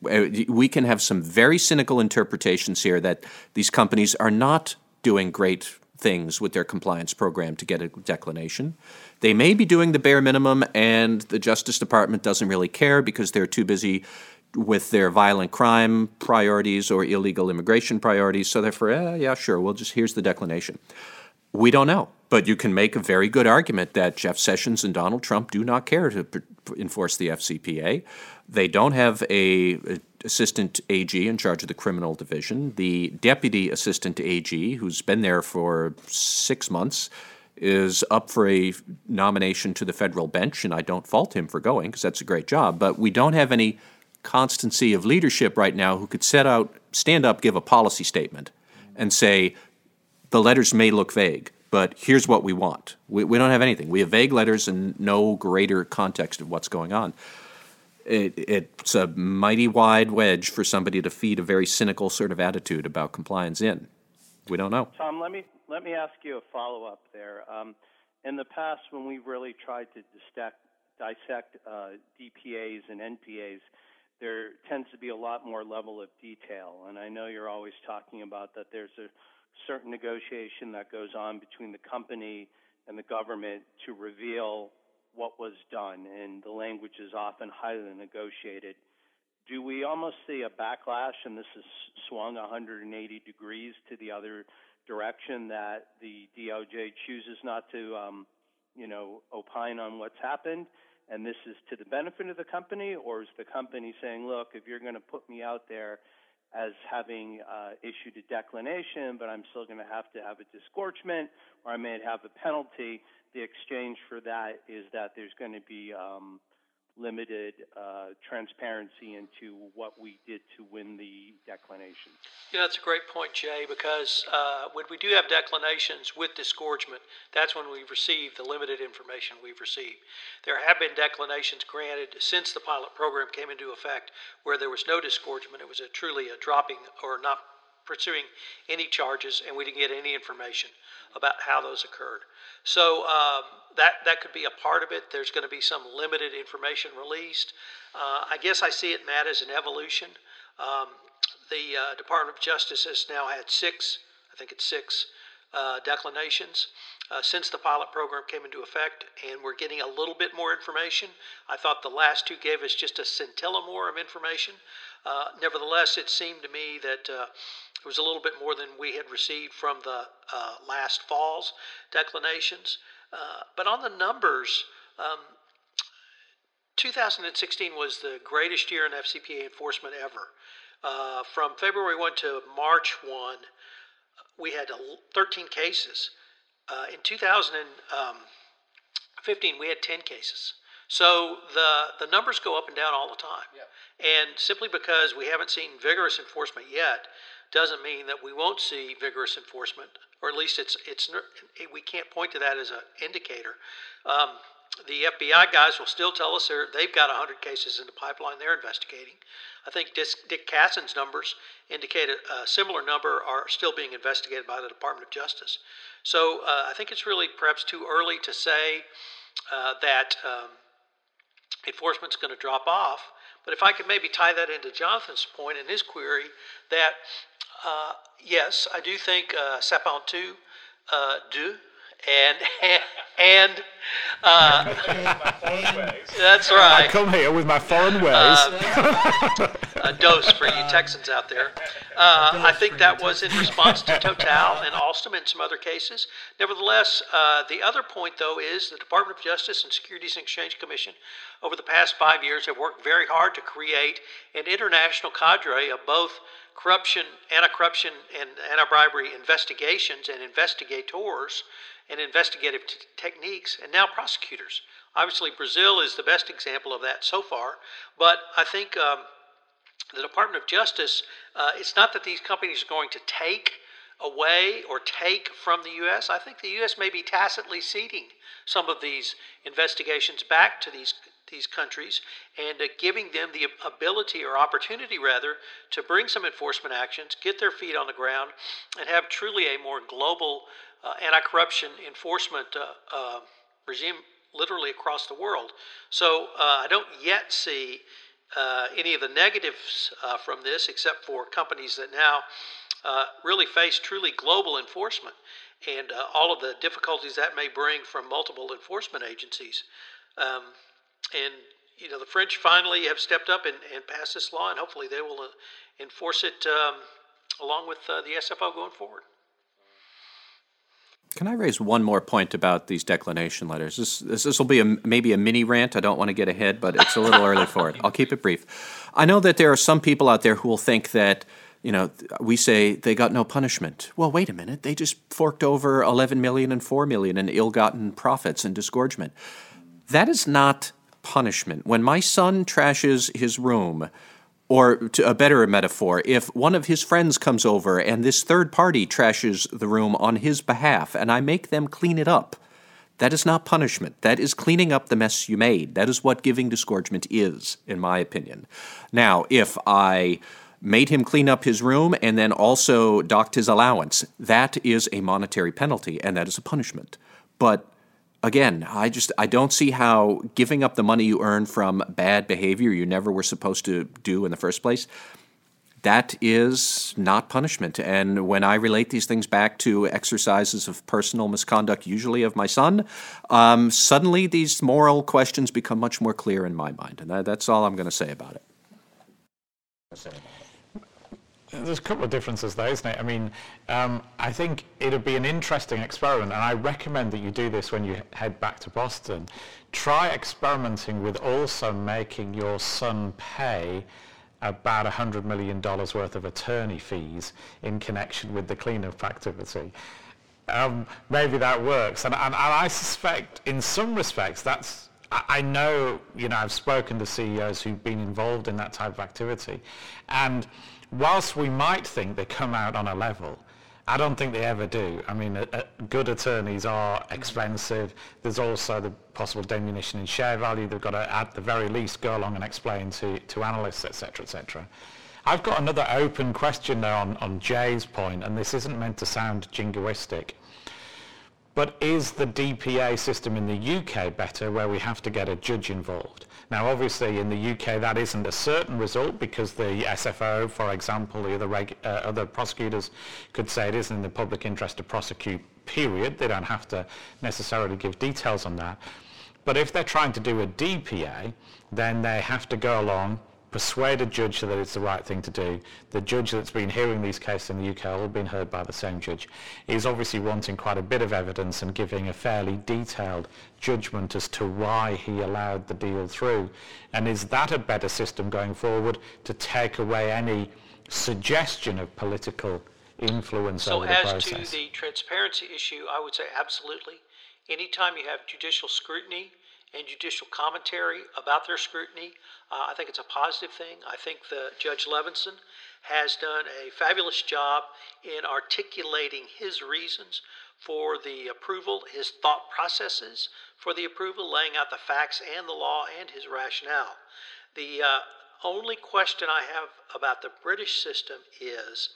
Uh, we can have some very cynical interpretations here that these companies are not doing great things with their compliance program to get a declination. They may be doing the bare minimum, and the Justice Department doesn't really care because they're too busy with their violent crime priorities or illegal immigration priorities. So therefore, eh, yeah, sure, we'll just here's the declination. We don't know, but you can make a very good argument that Jeff Sessions and Donald Trump do not care to enforce the FCPA. They don't have a, a assistant AG in charge of the criminal division. The deputy assistant AG, who's been there for six months, is up for a nomination to the federal bench, and I don't fault him for going because that's a great job. But we don't have any constancy of leadership right now who could set out, stand up, give a policy statement, and say the letters may look vague, but here's what we want. We, we don't have anything. We have vague letters and no greater context of what's going on. It, it's a mighty wide wedge for somebody to feed a very cynical sort of attitude about compliance in. We don't know. Tom, let me let me ask you a follow up there. Um, in the past, when we really tried to dissect, dissect uh, DPAs and NPAs, there tends to be a lot more level of detail. And I know you're always talking about that there's a certain negotiation that goes on between the company and the government to reveal what was done, and the language is often highly negotiated. Do we almost see a backlash, and this has swung 180 degrees to the other direction that the DOJ chooses not to, um, you know, opine on what's happened, and this is to the benefit of the company, or is the company saying, look, if you're going to put me out there as having uh, issued a declination, but I'm still going to have to have a disgorgement, or I may have a penalty, the exchange for that is that there's going to be um, limited uh, transparency into what we did to win the declination. Yeah, that's a great point, Jay, because uh, when we do have declinations with disgorgement, that's when we've received the limited information we've received. There have been declinations granted since the pilot program came into effect where there was no disgorgement. It was a, truly a dropping or not pursuing any charges, and we didn't get any information about how those occurred. So um, that that could be a part of it. There's going to be some limited information released. Uh, I guess I see it, Matt, as an evolution. Um, the uh, Department of Justice has now had six, I think it's six, uh, declinations uh, since the pilot program came into effect, and we're getting a little bit more information. I thought the last two gave us just a scintilla more of information. Uh, nevertheless, it seemed to me that uh, it was a little bit more than we had received from the uh, last fall's declinations. Uh, but on the numbers, um, 2016 was the greatest year in FCPA enforcement ever. Uh, from February 1 to March 1, we had 13 cases. Uh, in 2015, we had 10 cases. So the, the numbers go up and down all the time. Yeah. And simply because we haven't seen vigorous enforcement yet doesn't mean that we won't see vigorous enforcement, or at least it's it's we can't point to that as an indicator. Um, the FBI guys will still tell us they've got 100 cases in the pipeline they're investigating. I think Dick Cassin's numbers indicate a, a, similar number are still being investigated by the Department of Justice. So uh, I think it's really perhaps too early to say uh, that um, enforcement's going to drop off. But if I could maybe tie that into Jonathan's point in his query, that uh, yes, I do think uh, Sapin 2 uh, do and and uh, that's right. I come here with my foreign ways. Uh, a dose for you Texans out there. Uh, I think that was in response to Total and Alstom and some other cases. Nevertheless, uh, the other point though is the Department of Justice and Securities and Exchange Commission over the past five years have worked very hard to create an international cadre of both corruption, anti-corruption, and anti-bribery investigations and investigators and investigative t- techniques, and now prosecutors. Obviously, Brazil is the best example of that so far, but I think um, the Department of Justice, uh, it's not that these companies are going to take away or take from the U.S. I think the U.S. may be tacitly ceding some of these investigations back to these these countries and uh, giving them the ability or opportunity, rather, to bring some enforcement actions, get their feet on the ground, and have truly a more global uh, anti corruption enforcement uh, uh, regime literally across the world. So uh, I don't yet see uh, any of the negatives from this, except for companies that now really face truly global enforcement and all of the difficulties that may bring from multiple enforcement agencies. Um, and you know the French finally have stepped up and, and passed this law, and hopefully they will uh, enforce it um, along with uh, the SFO going forward. Can I raise one more point about these declination letters? This this, this will be a, maybe a mini rant. I don't want to get ahead, but it's a little early for it. I'll keep it brief. I know that there are some people out there who will think that you know we say they got no punishment. Well, wait a minute. They just forked over 11 million and 4 million in ill-gotten profits and disgorgement. That is not punishment. When my son trashes his room, or a better metaphor, if one of his friends comes over and this third party trashes the room on his behalf and I make them clean it up, that is not punishment. That is cleaning up the mess you made. That is what giving disgorgement is, in my opinion. Now, if I made him clean up his room and then also docked his allowance, that is a monetary penalty and that is a punishment. But again, I just I don't see how giving up the money you earn from bad behavior you never were supposed to do in the first place that is not punishment. And when I relate these things back to exercises of personal misconduct, usually of my son, um, suddenly these moral questions become much more clear in my mind. And that, that's all I'm going to say about it. There's a couple of differences there, isn't it? I mean, um, I think it'd be an interesting experiment, and I recommend that you do this when you head back to Boston. Try experimenting with also making your son pay about $100 million worth of attorney fees in connection with the cleanup activity. Um, maybe that works. And, and, and, I suspect, in some respects, that's. I, I know, you know, I've spoken to CEOs who've been involved in that type of activity, and whilst we might think they come out on a level, I don't think they ever do. I mean, good attorneys are expensive. There's also the possible diminution in share value. They've got to, at the very least, go along and explain to, to analysts, etc., etc. I've got another open question there on, on Jay's point, and this isn't meant to sound jingoistic. But is the DPA system in the UK better where we have to get a judge involved? Now, obviously, in the UK, that isn't a certain result because the SFO, for example, the other, reg- uh, other prosecutors could say it isn't in the public interest to prosecute, period. They don't have to necessarily give details on that. But if they're trying to do a DPA, then they have to go along, persuade a judge that it's the right thing to do. The judge that's been hearing these cases in the UK, all been heard by the same judge, is obviously wanting quite a bit of evidence and giving a fairly detailed judgment as to why he allowed the deal through. And is that a better system going forward to take away any suggestion of political influence so over the process? So as to the transparency issue, I would say absolutely. Anytime you have judicial scrutiny, and judicial commentary about their scrutiny. Uh, I think it's a positive thing. I think the Judge Leveson has done a fabulous job in articulating his reasons for the approval, his thought processes for the approval, laying out the facts and the law and his rationale. The uh, only question I have about the British system is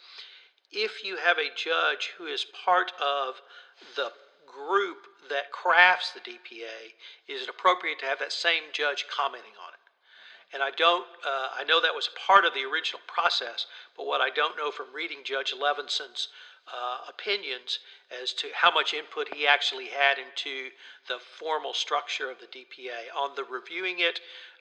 if you have a judge who is part of the group that crafts the DPA, is it appropriate to have that same judge commenting on it? And I don't, uh, I know that was part of the original process, but what I don't know from reading Judge Leveson's uh, opinions as to how much input he actually had into the formal structure of the DPA. On the reviewing it,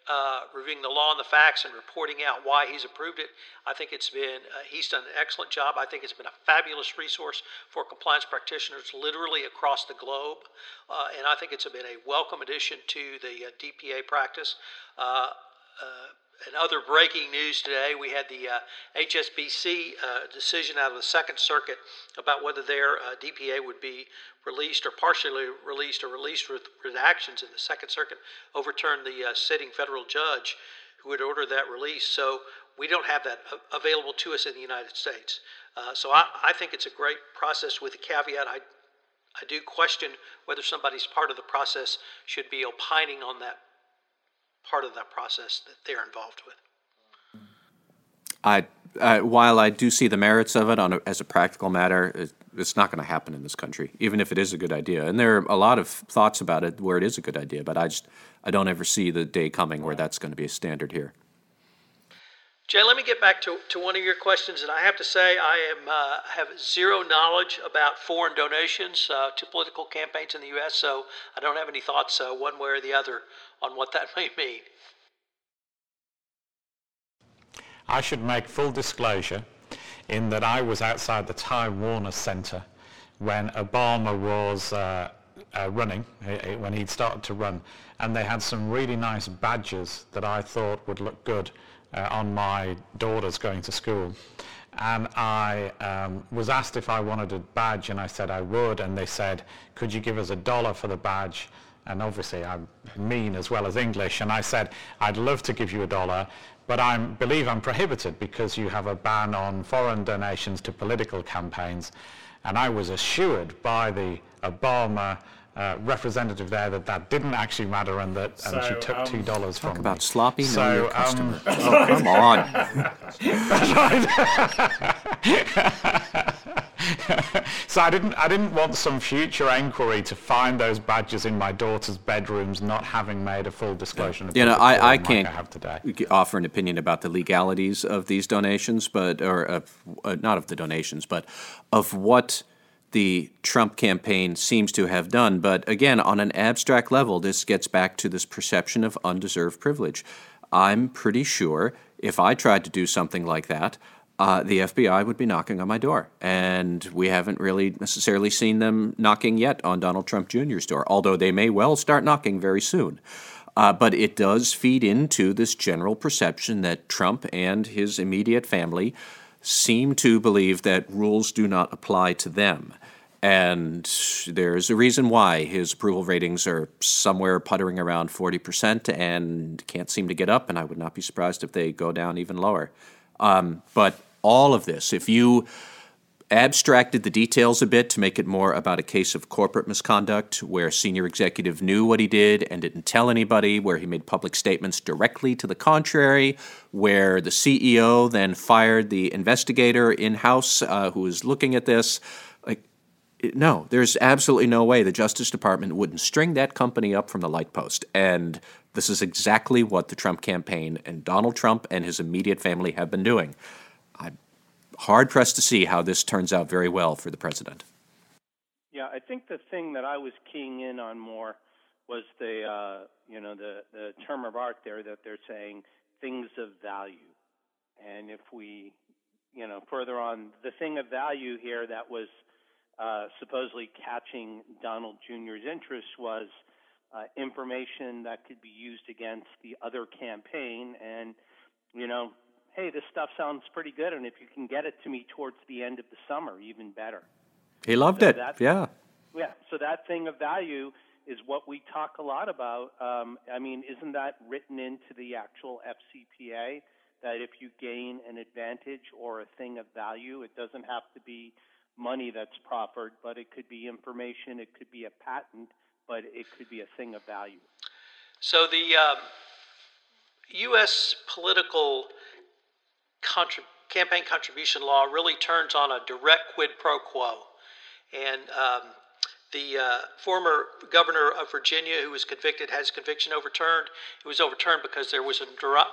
uh, reviewing the law and the facts and reporting out why he's approved it. I think it's been, uh, he's done an excellent job. I think it's been a fabulous resource for compliance practitioners literally across the globe. Uh, and I think it's been a welcome addition to the uh, DPA practice. And other breaking news today, we had the uh, HSBC uh, decision out of the Second Circuit about whether their uh, DPA would be released or partially released or released with redactions. And the Second Circuit overturned the uh, sitting federal judge who had ordered that release. So we don't have that available to us in the United States. Uh, so I, I, think it's a great process with a caveat I, I do question whether somebody's part of the process should be opining on that part of that process that they're involved with. I, uh, while I do see the merits of it on a, as a practical matter, it, it's not going to happen in this country, even if it is a good idea. And there are a lot of thoughts about it where it is a good idea, but I just I don't ever see the day coming where that's going to be a standard here. Jay, let me get back to, to one of your questions, and I have to say I am uh, have zero knowledge about foreign donations uh, to political campaigns in the U.S., so I don't have any thoughts uh, one way or the other on what that may mean. I should make full disclosure in that I was outside the Time Warner Center when Obama was uh, uh, running, when he'd started to run, and they had some really nice badges that I thought would look good uh, on my daughters going to school. And I um, was asked if I wanted a badge, and I said I would, and they said, could you give us a dollar for the badge? And obviously I'm mean as well as English, and I said, I'd love to give you a dollar, but I believe I'm prohibited because you have a ban on foreign donations to political campaigns. And I was assured by the Obama uh, representative there that that didn't actually matter and that and she took um, two dollars from talk about me. sloppy so, know your um, customer. Um, oh, come on. so I didn't I didn't want some future enquiry to find those badges in my daughter's bedrooms not having made a full disclosure. Of You know, I, I can't I offer an opinion about the legalities of these donations, but or of, uh, not of the donations, but of what the Trump campaign seems to have done. But again, on an abstract level, this gets back to this perception of undeserved privilege. I'm pretty sure if I tried to do something like that, uh, the FBI would be knocking on my door. And we haven't really necessarily seen them knocking yet on Donald Trump Jr.'s door, although they may well start knocking very soon. Uh, but it does feed into this general perception that Trump and his immediate family seem to believe that rules do not apply to them. And there's a reason why his approval ratings are somewhere puttering around 40% and can't seem to get up, and I would not be surprised if they go down even lower. Um, but all of this, if you abstracted the details a bit to make it more about a case of corporate misconduct where senior executive knew what he did and didn't tell anybody, where he made public statements directly to the contrary, where the CEO then fired the investigator in house uh, who was looking at this. No, there's absolutely no way the Justice Department wouldn't string that company up from the light post. And this is exactly what the Trump campaign and Donald Trump and his immediate family have been doing I'm hard pressed to see how this turns out very well for the president. Yeah, I think the thing that I was keying in on more was the uh, you know the the term of art there that they're saying things of value, and if we you know further on the thing of value here that was uh, supposedly catching Donald Jr.'s interest was uh, information that could be used against the other campaign, and you know hey, this stuff sounds pretty good, and if you can get it to me towards the end of the summer, even better. He loved so it. yeah. Yeah. So that thing of value is what we talk a lot about. Um, I mean, isn't that written into the actual FCPA that if you gain an advantage or a thing of value, it doesn't have to be money that's proffered, but it could be information, it could be a patent, but it could be a thing of value. So the um, U.S. political contra- campaign contribution law really turns on a direct quid pro quo. And um, the uh, former governor of Virginia, who was convicted, has conviction overturned. It was overturned because there was a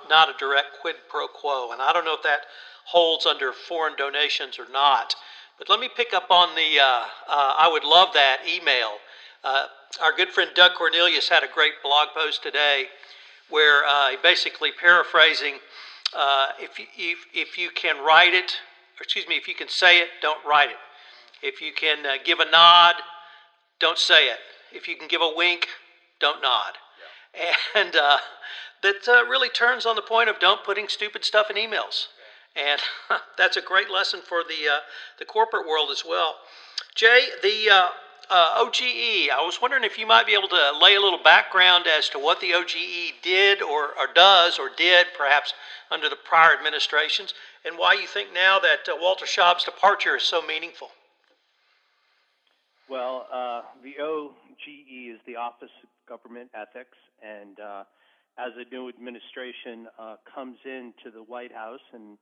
not a direct quid pro quo. And I don't know if that holds under foreign donations or not. But let me pick up on the, uh, uh, I would love that email. Uh, our good friend Doug Cornelius had a great blog post today where uh, he basically paraphrasing uh, if, you, if, if you can write it, excuse me, if you can say it, don't write it. If you can uh, give a nod, don't say it. If you can give a wink, don't nod. Yeah. And uh, that uh, really turns on the point of don't putting stupid stuff in emails. And that's a great lesson for the, uh, the corporate world as well. Jay, the uh, uh, OGE, I was wondering if you might be able to lay a little background as to what the OGE did or, or does or did perhaps under the prior administrations and why you think now that uh, Walter Shaub's departure is so meaningful. Well, uh, the OGE is the Office of Government Ethics, and uh, as a new administration comes into the White House and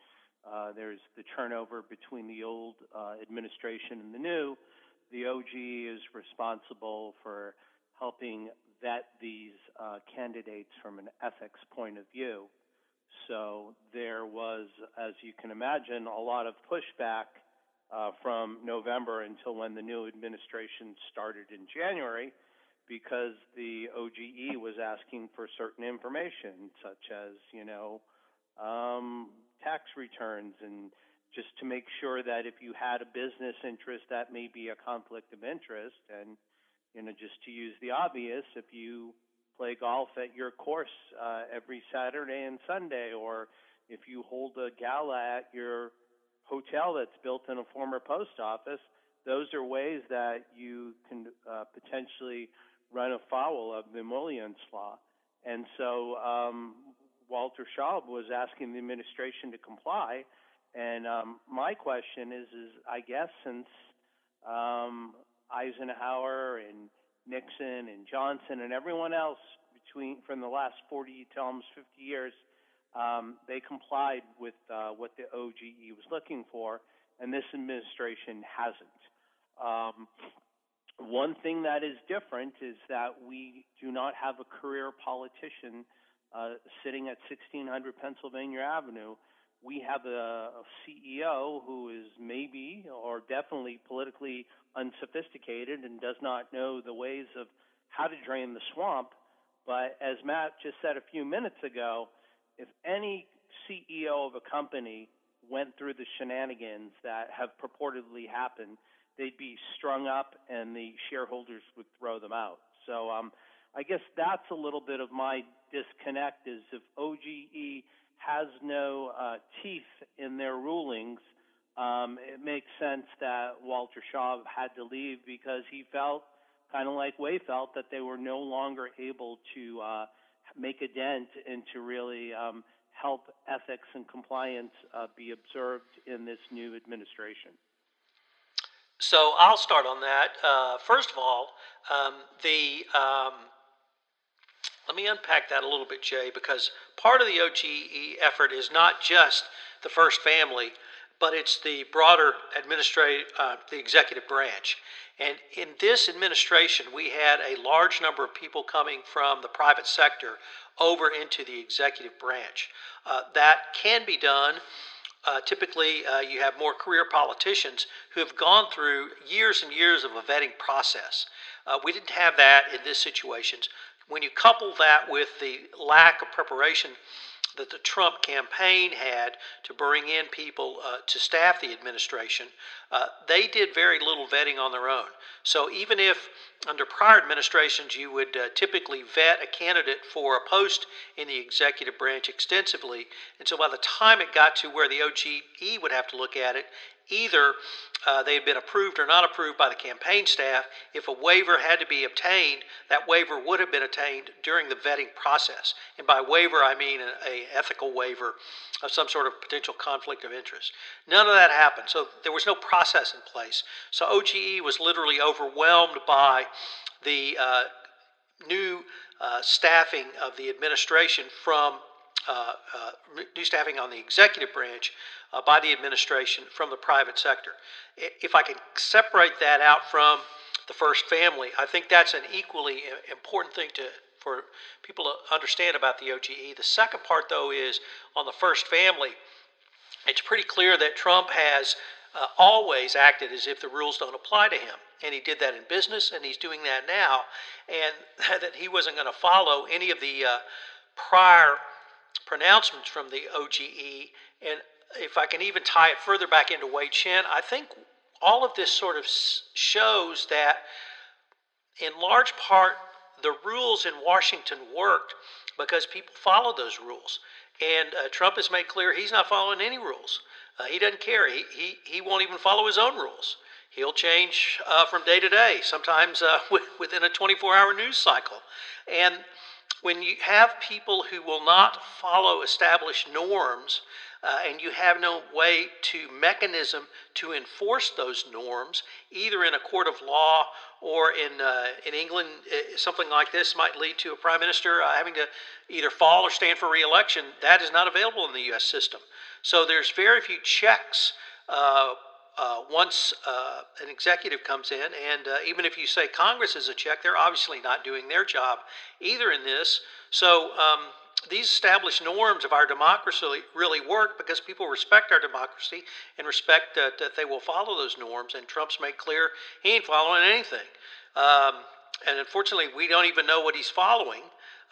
uh, there's the turnover between the old uh, administration and the new, the OGE is responsible for helping vet these uh, candidates from an ethics point of view. So there was, as you can imagine, a lot of pushback uh, from November until when the new administration started in January because the OGE was asking for certain information, such as, you know, um, tax returns and just to make sure that if you had a business interest, that may be a conflict of interest. And, you know, just to use the obvious, if you play golf at your course uh, every Saturday and Sunday, or if you hold a gala at your hotel that's built in a former post office, those are ways that you can uh, potentially run afoul of the emoluments law. And so um, Walter Shaub was asking the administration to comply. And um, my question is, is I guess since um, Eisenhower and Nixon and Johnson and everyone else between from the last 40 to almost 50 years, um, they complied with uh, what the OGE was looking for, and this administration hasn't. Um, one thing that is different is that we do not have a career politician uh, sitting at 1600 Pennsylvania Avenue. We have a, CEO who is maybe or definitely politically unsophisticated and does not know the ways of how to drain the swamp. But as Matt just said a few minutes ago, if any CEO of a company went through the shenanigans that have purportedly happened, they'd be strung up and the shareholders would throw them out. So um, I guess that's a little bit of my disconnect is if OGE has no uh, teeth in their rulings, um, it makes sense that Walter Shaub had to leave because he felt, kind of like Hui felt, that they were no longer able to uh, make a dent and to really um, help ethics and compliance uh, be observed in this new administration. So I'll start on that. Uh, first of all, um, the um, let me unpack that a little bit, Jay, because part of the OGE effort is not just the first family, but it's the broader administrative, uh, the executive branch. And in this administration, we had a large number of people coming from the private sector over into the executive branch. Uh, that can be done uh, typically uh, you have more career politicians who have gone through years and years of a vetting process. Uh, we didn't have that in this situation. When you couple that with the lack of preparation that the Trump campaign had to bring in people uh, to staff the administration, uh, they did very little vetting on their own. So even if under prior administrations you would uh, typically vet a candidate for a post in the executive branch extensively, and so by the time it got to where the OGE would have to look at it, either uh, they had been approved or not approved by the campaign staff. If a waiver had to be obtained, that waiver would have been obtained during the vetting process. And by waiver, I mean an ethical waiver of some sort of potential conflict of interest. None of that happened. So there was no process in place. So OGE was literally overwhelmed by the uh, new uh, staffing of the administration from new staffing on the executive branch uh, by the administration from the private sector. If I can separate that out from the first family, I think that's an equally important thing to for people to understand about the OGE. The second part, though, is on the first family. It's pretty clear that Trump has uh, always acted as if the rules don't apply to him. And he did that in business, and he's doing that now. And that he wasn't going to follow any of the uh, prior pronouncements from the OGE. And if I can even tie it further back into Hui Chen, I think all of this sort of shows that, in large part, the rules in Washington worked because people follow those rules. And uh, Trump has made clear he's not following any rules. Uh, he doesn't care. He, he, he won't even follow his own rules. He'll change uh, from day to day, sometimes uh, within a 24 hour news cycle. And when you have people who will not follow established norms, uh, and you have no way to mechanism to enforce those norms, either in a court of law or in uh, in England, uh, something like this might lead to a prime minister uh, having to either fall or stand for re-election. That is not available in the U.S. system. So there's very few checks. Uh, once uh, an executive comes in, and uh, even if you say Congress is a check, they're obviously not doing their job either in this. So um, these established norms of our democracy really work because people respect our democracy and respect that, that they will follow those norms. And Trump's made clear he ain't following anything. Um, and unfortunately, we don't even know what he's following.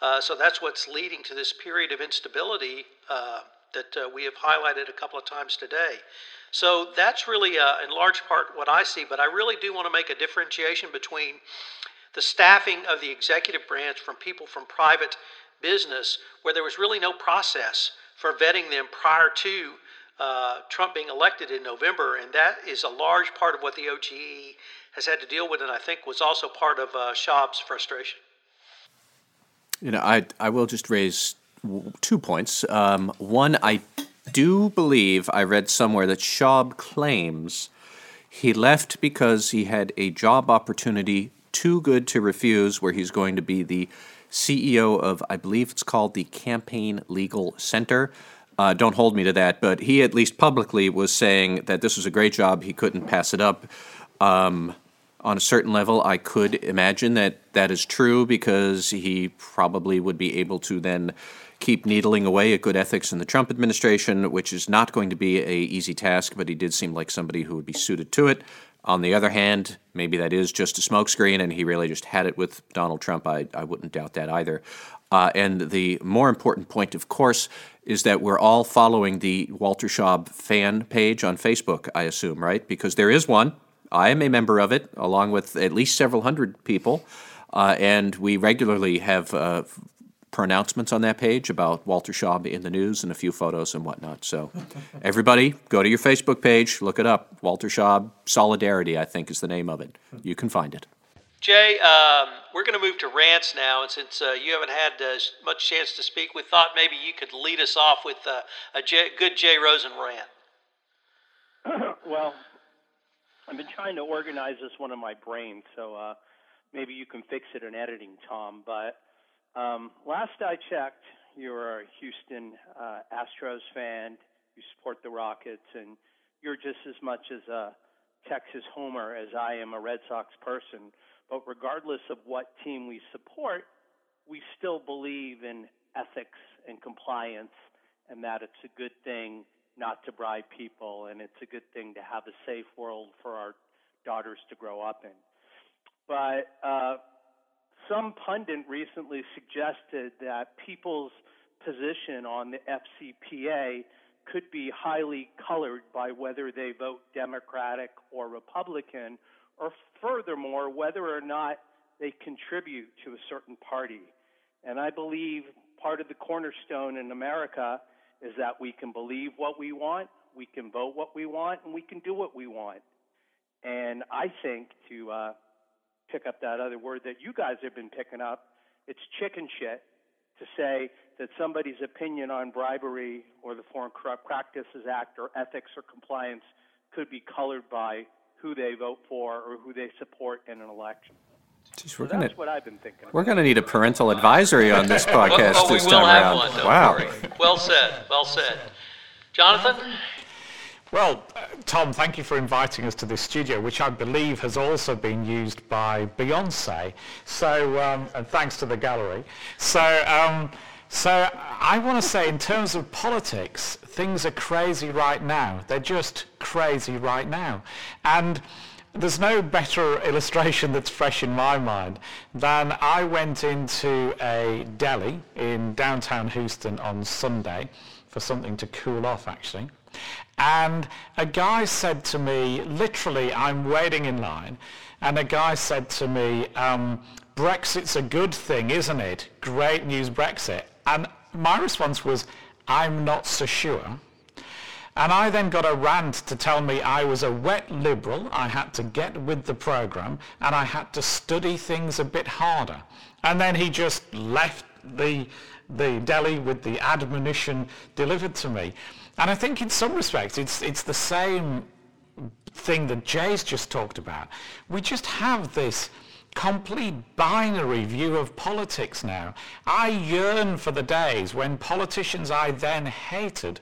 Uh, so that's what's leading to this period of instability uh, that uh, we have highlighted a couple of times today. So that's really, uh, in large part, what I see. But I really do want to make a differentiation between the staffing of the executive branch from people from private business, where there was really no process for vetting them prior to uh, Trump being elected in November. And that is a large part of what the OGE has had to deal with, and I think was also part of uh, Shaub's frustration. You know, I, I will just raise two points. Um, one, I do believe I read somewhere that Shaub claims he left because he had a job opportunity too good to refuse, where he's going to be the CEO of, I believe it's called the Campaign Legal Center. Uh, don't hold me to that, but he at least publicly was saying that this was a great job. He couldn't pass it up. Um, on a certain level, I could imagine that that is true because he probably would be able to then keep needling away at good ethics in the Trump administration, which is not going to be a easy task, but he did seem like somebody who would be suited to it. On the other hand, maybe that is just a smokescreen and he really just had it with Donald Trump. I, I wouldn't doubt that either. Uh, and the more important point, of course, is that we're all following the Walter Shaub fan page on Facebook, I assume, right? Because there is one. I am a member of it, along with at least several hundred people. Uh, and we regularly have uh, pronouncements on that page about Walter Shaub in the news and a few photos and whatnot. So, everybody, go to your Facebook page, look it up. Walter Shaub Solidarity, I think, is the name of it. You can find it. Jay, um, we're going to move to rants now, and since uh, you haven't had uh, much chance to speak, we thought maybe you could lead us off with uh, a Jay, good Jay Rosen rant. well, I've been trying to organize this one in my brain, so uh, maybe you can fix it in editing, Tom. But um, last I checked, you're a Houston uh, Astros fan. You support the Rockets, and you're just as much as a Texas homer as I am a Red Sox person. But regardless of what team we support, we still believe in ethics and compliance, and that it's a good thing not to bribe people, and it's a good thing to have a safe world for our daughters to grow up in. But uh, some pundit recently suggested that people's position on the FCPA could be highly colored by whether they vote Democratic or Republican, or furthermore, whether or not they contribute to a certain party. And I believe part of the cornerstone in America is that we can believe what we want, we can vote what we want, and we can do what we want. And I think to uh, pick up that other word that you guys have been picking up. It's chicken shit to say that somebody's opinion on bribery or the Foreign Corrupt Practices Act or ethics or compliance could be colored by who they vote for or who they support in an election. Jeez, we're so gonna, that's what I've been thinking. We're going to need a parental advisory on this podcast well, this we time will have around. one, wow. worry. Well said. Well said. Jonathan? Well, uh, Tom, thank you for inviting us to this studio, which I believe has also been used by Beyonce. So, um, and thanks to the gallery. So, um, so I want to say, in terms of politics, things are crazy right now. They're just crazy right now, and there's no better illustration that's fresh in my mind than I went into a deli in downtown Houston on Sunday for something to cool off, actually. And a guy said to me, literally, I'm waiting in line, and a guy said to me, um, Brexit's a good thing, isn't it? Great news, Brexit. And my response was, I'm not so sure. And I then got a rant to tell me I was a wet liberal, I had to get with the program, and I had to study things a bit harder. And then he just left the, the deli with the admonition delivered to me. And I think in some respects it's, it's the same thing that Jay's just talked about. We just have this complete binary view of politics now. I yearn for the days when politicians I then hated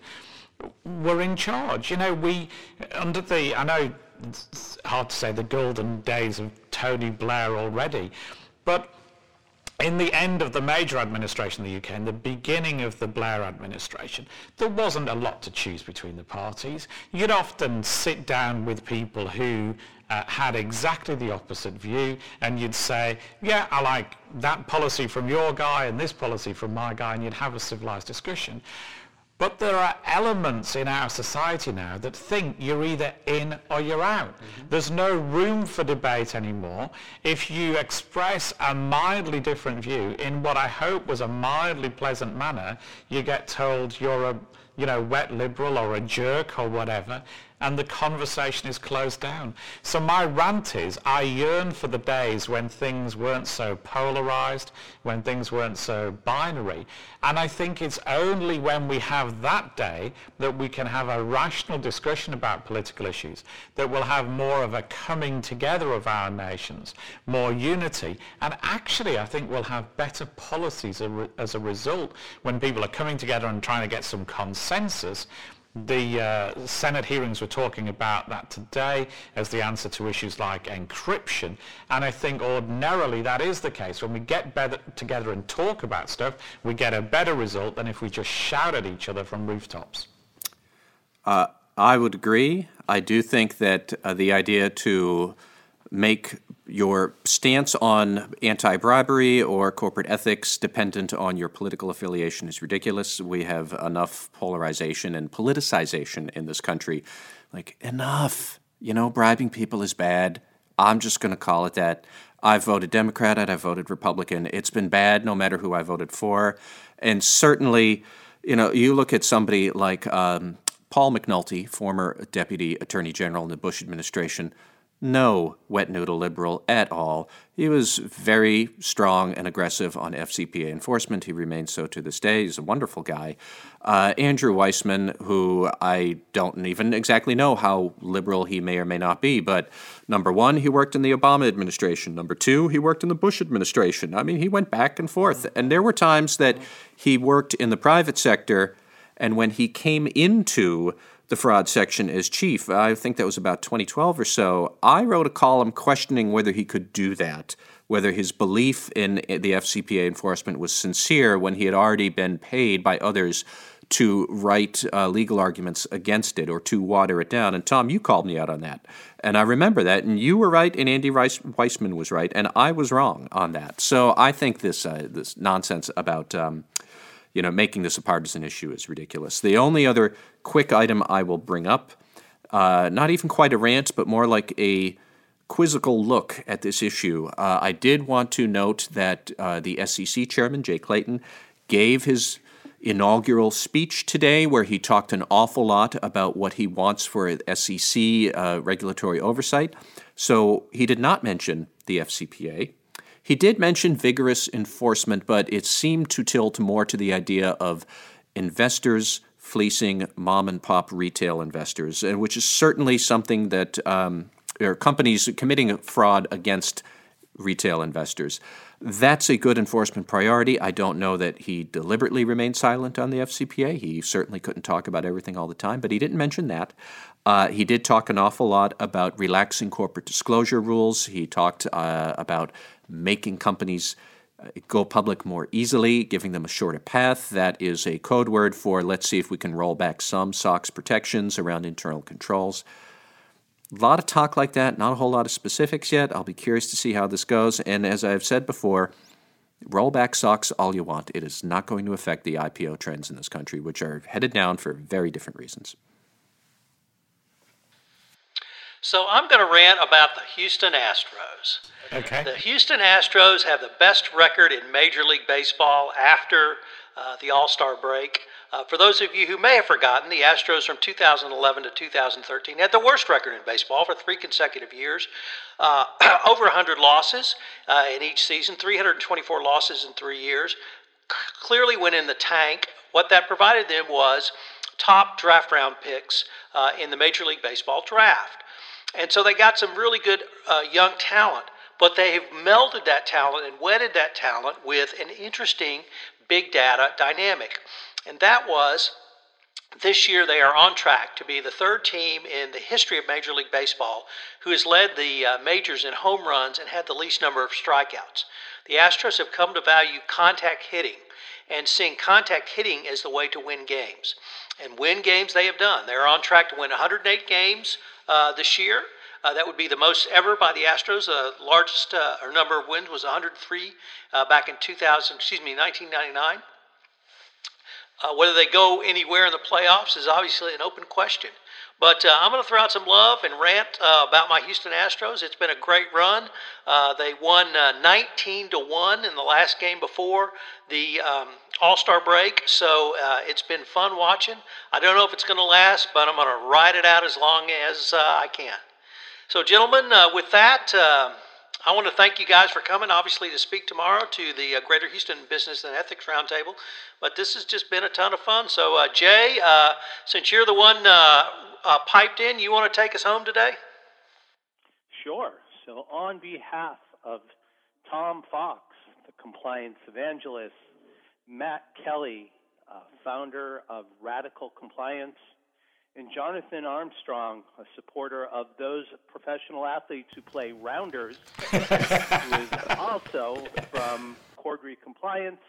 were in charge. You know, we, under the, I know it's hard to say the golden days of Tony Blair already, but in the end of the Major administration in the UK and the beginning of the Blair administration, there wasn't a lot to choose between the parties. You'd often sit down with people who uh, had exactly the opposite view and you'd say, yeah, I like that policy from your guy and this policy from my guy, and you'd have a civilized discussion. But there are elements in our society now that think you're either in or you're out. Mm-hmm. There's no room for debate anymore. If you express a mildly different view in what I hope was a mildly pleasant manner, you get told you're a you know, wet liberal or a jerk or whatever and the conversation is closed down. So my rant is I yearn for the days when things weren't so polarized, when things weren't so binary. And I think it's only when we have that day that we can have a rational discussion about political issues, that we'll have more of a coming together of our nations, more unity. And actually, I think we'll have better policies as a result when people are coming together and trying to get some consensus the uh, Senate hearings were talking about that today as the answer to issues like encryption. And I think ordinarily that is the case. When we get better together and talk about stuff, we get a better result than if we just shout at each other from rooftops. Uh, I would agree. I do think that uh, the idea to make your stance on anti bribery or corporate ethics dependent on your political affiliation is ridiculous. We have enough polarization and politicization in this country. Like, enough. You know, bribing people is bad. I'm just going to call it that. I've voted Democrat and I've voted Republican. It's been bad no matter who I voted for. And certainly, you know, you look at somebody like um, Paul McNulty, former Deputy Attorney General in the Bush administration no wet noodle liberal at all. He was very strong and aggressive on FCPA enforcement. He remains so to this day. He's a wonderful guy. Uh, Andrew Weissmann, who I don't even exactly know how liberal he may or may not be, but number one, he worked in the Obama administration. Number two, he worked in the Bush administration. I mean, he went back and forth. And there were times that he worked in the private sector, and when he came into the fraud section as chief. I think that was about 2012 or so. I wrote a column questioning whether he could do that, whether his belief in the FCPA enforcement was sincere when he had already been paid by others to write uh, legal arguments against it or to water it down. And Tom, you called me out on that. And I remember that. And you were right, and Andy Weissmann was right, and I was wrong on that. So I think this, uh, this nonsense about. Um, you know, making this a partisan issue is ridiculous. The only other quick item I will bring up, uh, not even quite a rant, but more like a quizzical look at this issue. Uh, I did want to note that uh, the SEC chairman, Jay Clayton, gave his inaugural speech today where he talked an awful lot about what he wants for SEC uh, regulatory oversight. So he did not mention the FCPA. He did mention vigorous enforcement, but it seemed to tilt more to the idea of investors fleecing mom and pop retail investors, and which is certainly something that um, or companies committing fraud against retail investors. That's a good enforcement priority. I don't know that he deliberately remained silent on the FCPA. He certainly couldn't talk about everything all the time, but he didn't mention that. Uh, he did talk an awful lot about relaxing corporate disclosure rules. He talked uh, about making companies uh, go public more easily, giving them a shorter path. That is a code word for let's see if we can roll back some SOX protections around internal controls. A lot of talk like that, not a whole lot of specifics yet. I'll be curious to see how this goes. And as I've said before, roll back SOX all you want. It is not going to affect the IPO trends in this country, which are headed down for very different reasons. So I'm going to rant about the Houston Astros. Okay. The Houston Astros have the best record in Major League Baseball after uh, the All Star break. Uh, for those of you who may have forgotten, the Astros from 2011 to 2013 had the worst record in baseball for three consecutive years. Uh, over 100 losses uh, in each season, 324 losses in three years. clearly went in the tank. What that provided them was top draft round picks uh, in the Major League Baseball draft. And so they got some really good uh, young talent, but they have melded that talent and wedded that talent with an interesting big data dynamic. And that was this year they are on track to be the third team in the history of Major League Baseball who has led the uh, majors in home runs and had the least number of strikeouts. The Astros have come to value contact hitting and seeing contact hitting as the way to win games. And win games they have done. They're on track to win 108 games uh, this year. Uh, that would be the most ever by the Astros. The uh, largest uh, or number of wins was 103 uh, back in 2000, excuse me, 1999. Uh, whether they go anywhere in the playoffs is obviously an open question. But uh, I'm going to throw out some love and rant uh, about my Houston Astros. It's been a great run. Uh, they won uh, 19 to one in the last game before the um, All Star break, so uh, it's been fun watching. I don't know if it's going to last, but I'm going to ride it out as long as uh, I can. So, gentlemen, with that. I want to thank you guys for coming, obviously, to speak tomorrow to the Greater Houston Business and Ethics Roundtable. But this has just been a ton of fun. So, Jay, since you're the one uh, piped in, you want to take us home today? Sure. So, on behalf of Tom Fox, the compliance evangelist, Matt Kelly, uh, founder of Radical Compliance, and Jonathan Armstrong, a supporter of those professional athletes who play rounders, who is also from Cordery Compliance.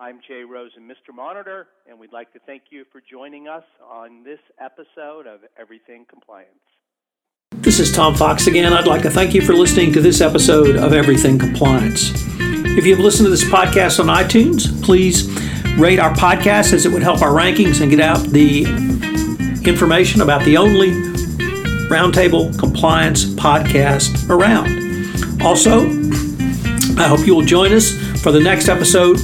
I'm Jay Rosen, Mr. Monitor, and we'd like to thank you for joining us on this episode of Everything Compliance. This is Tom Fox again. I'd like to thank you for listening to this episode of Everything Compliance. If you've listened to this podcast on iTunes, please rate our podcast as it would help our rankings and get out the information about the only roundtable compliance podcast around. Also, I hope you will join us for the next episode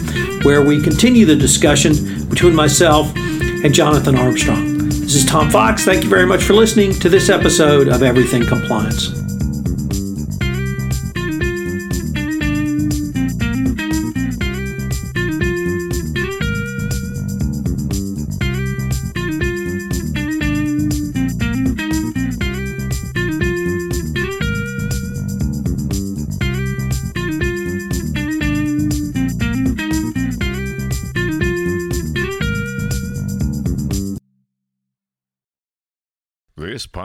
where we continue the discussion between myself and Jonathan Armstrong. This is Tom Fox. Thank you very much for listening to this episode of Everything Compliance.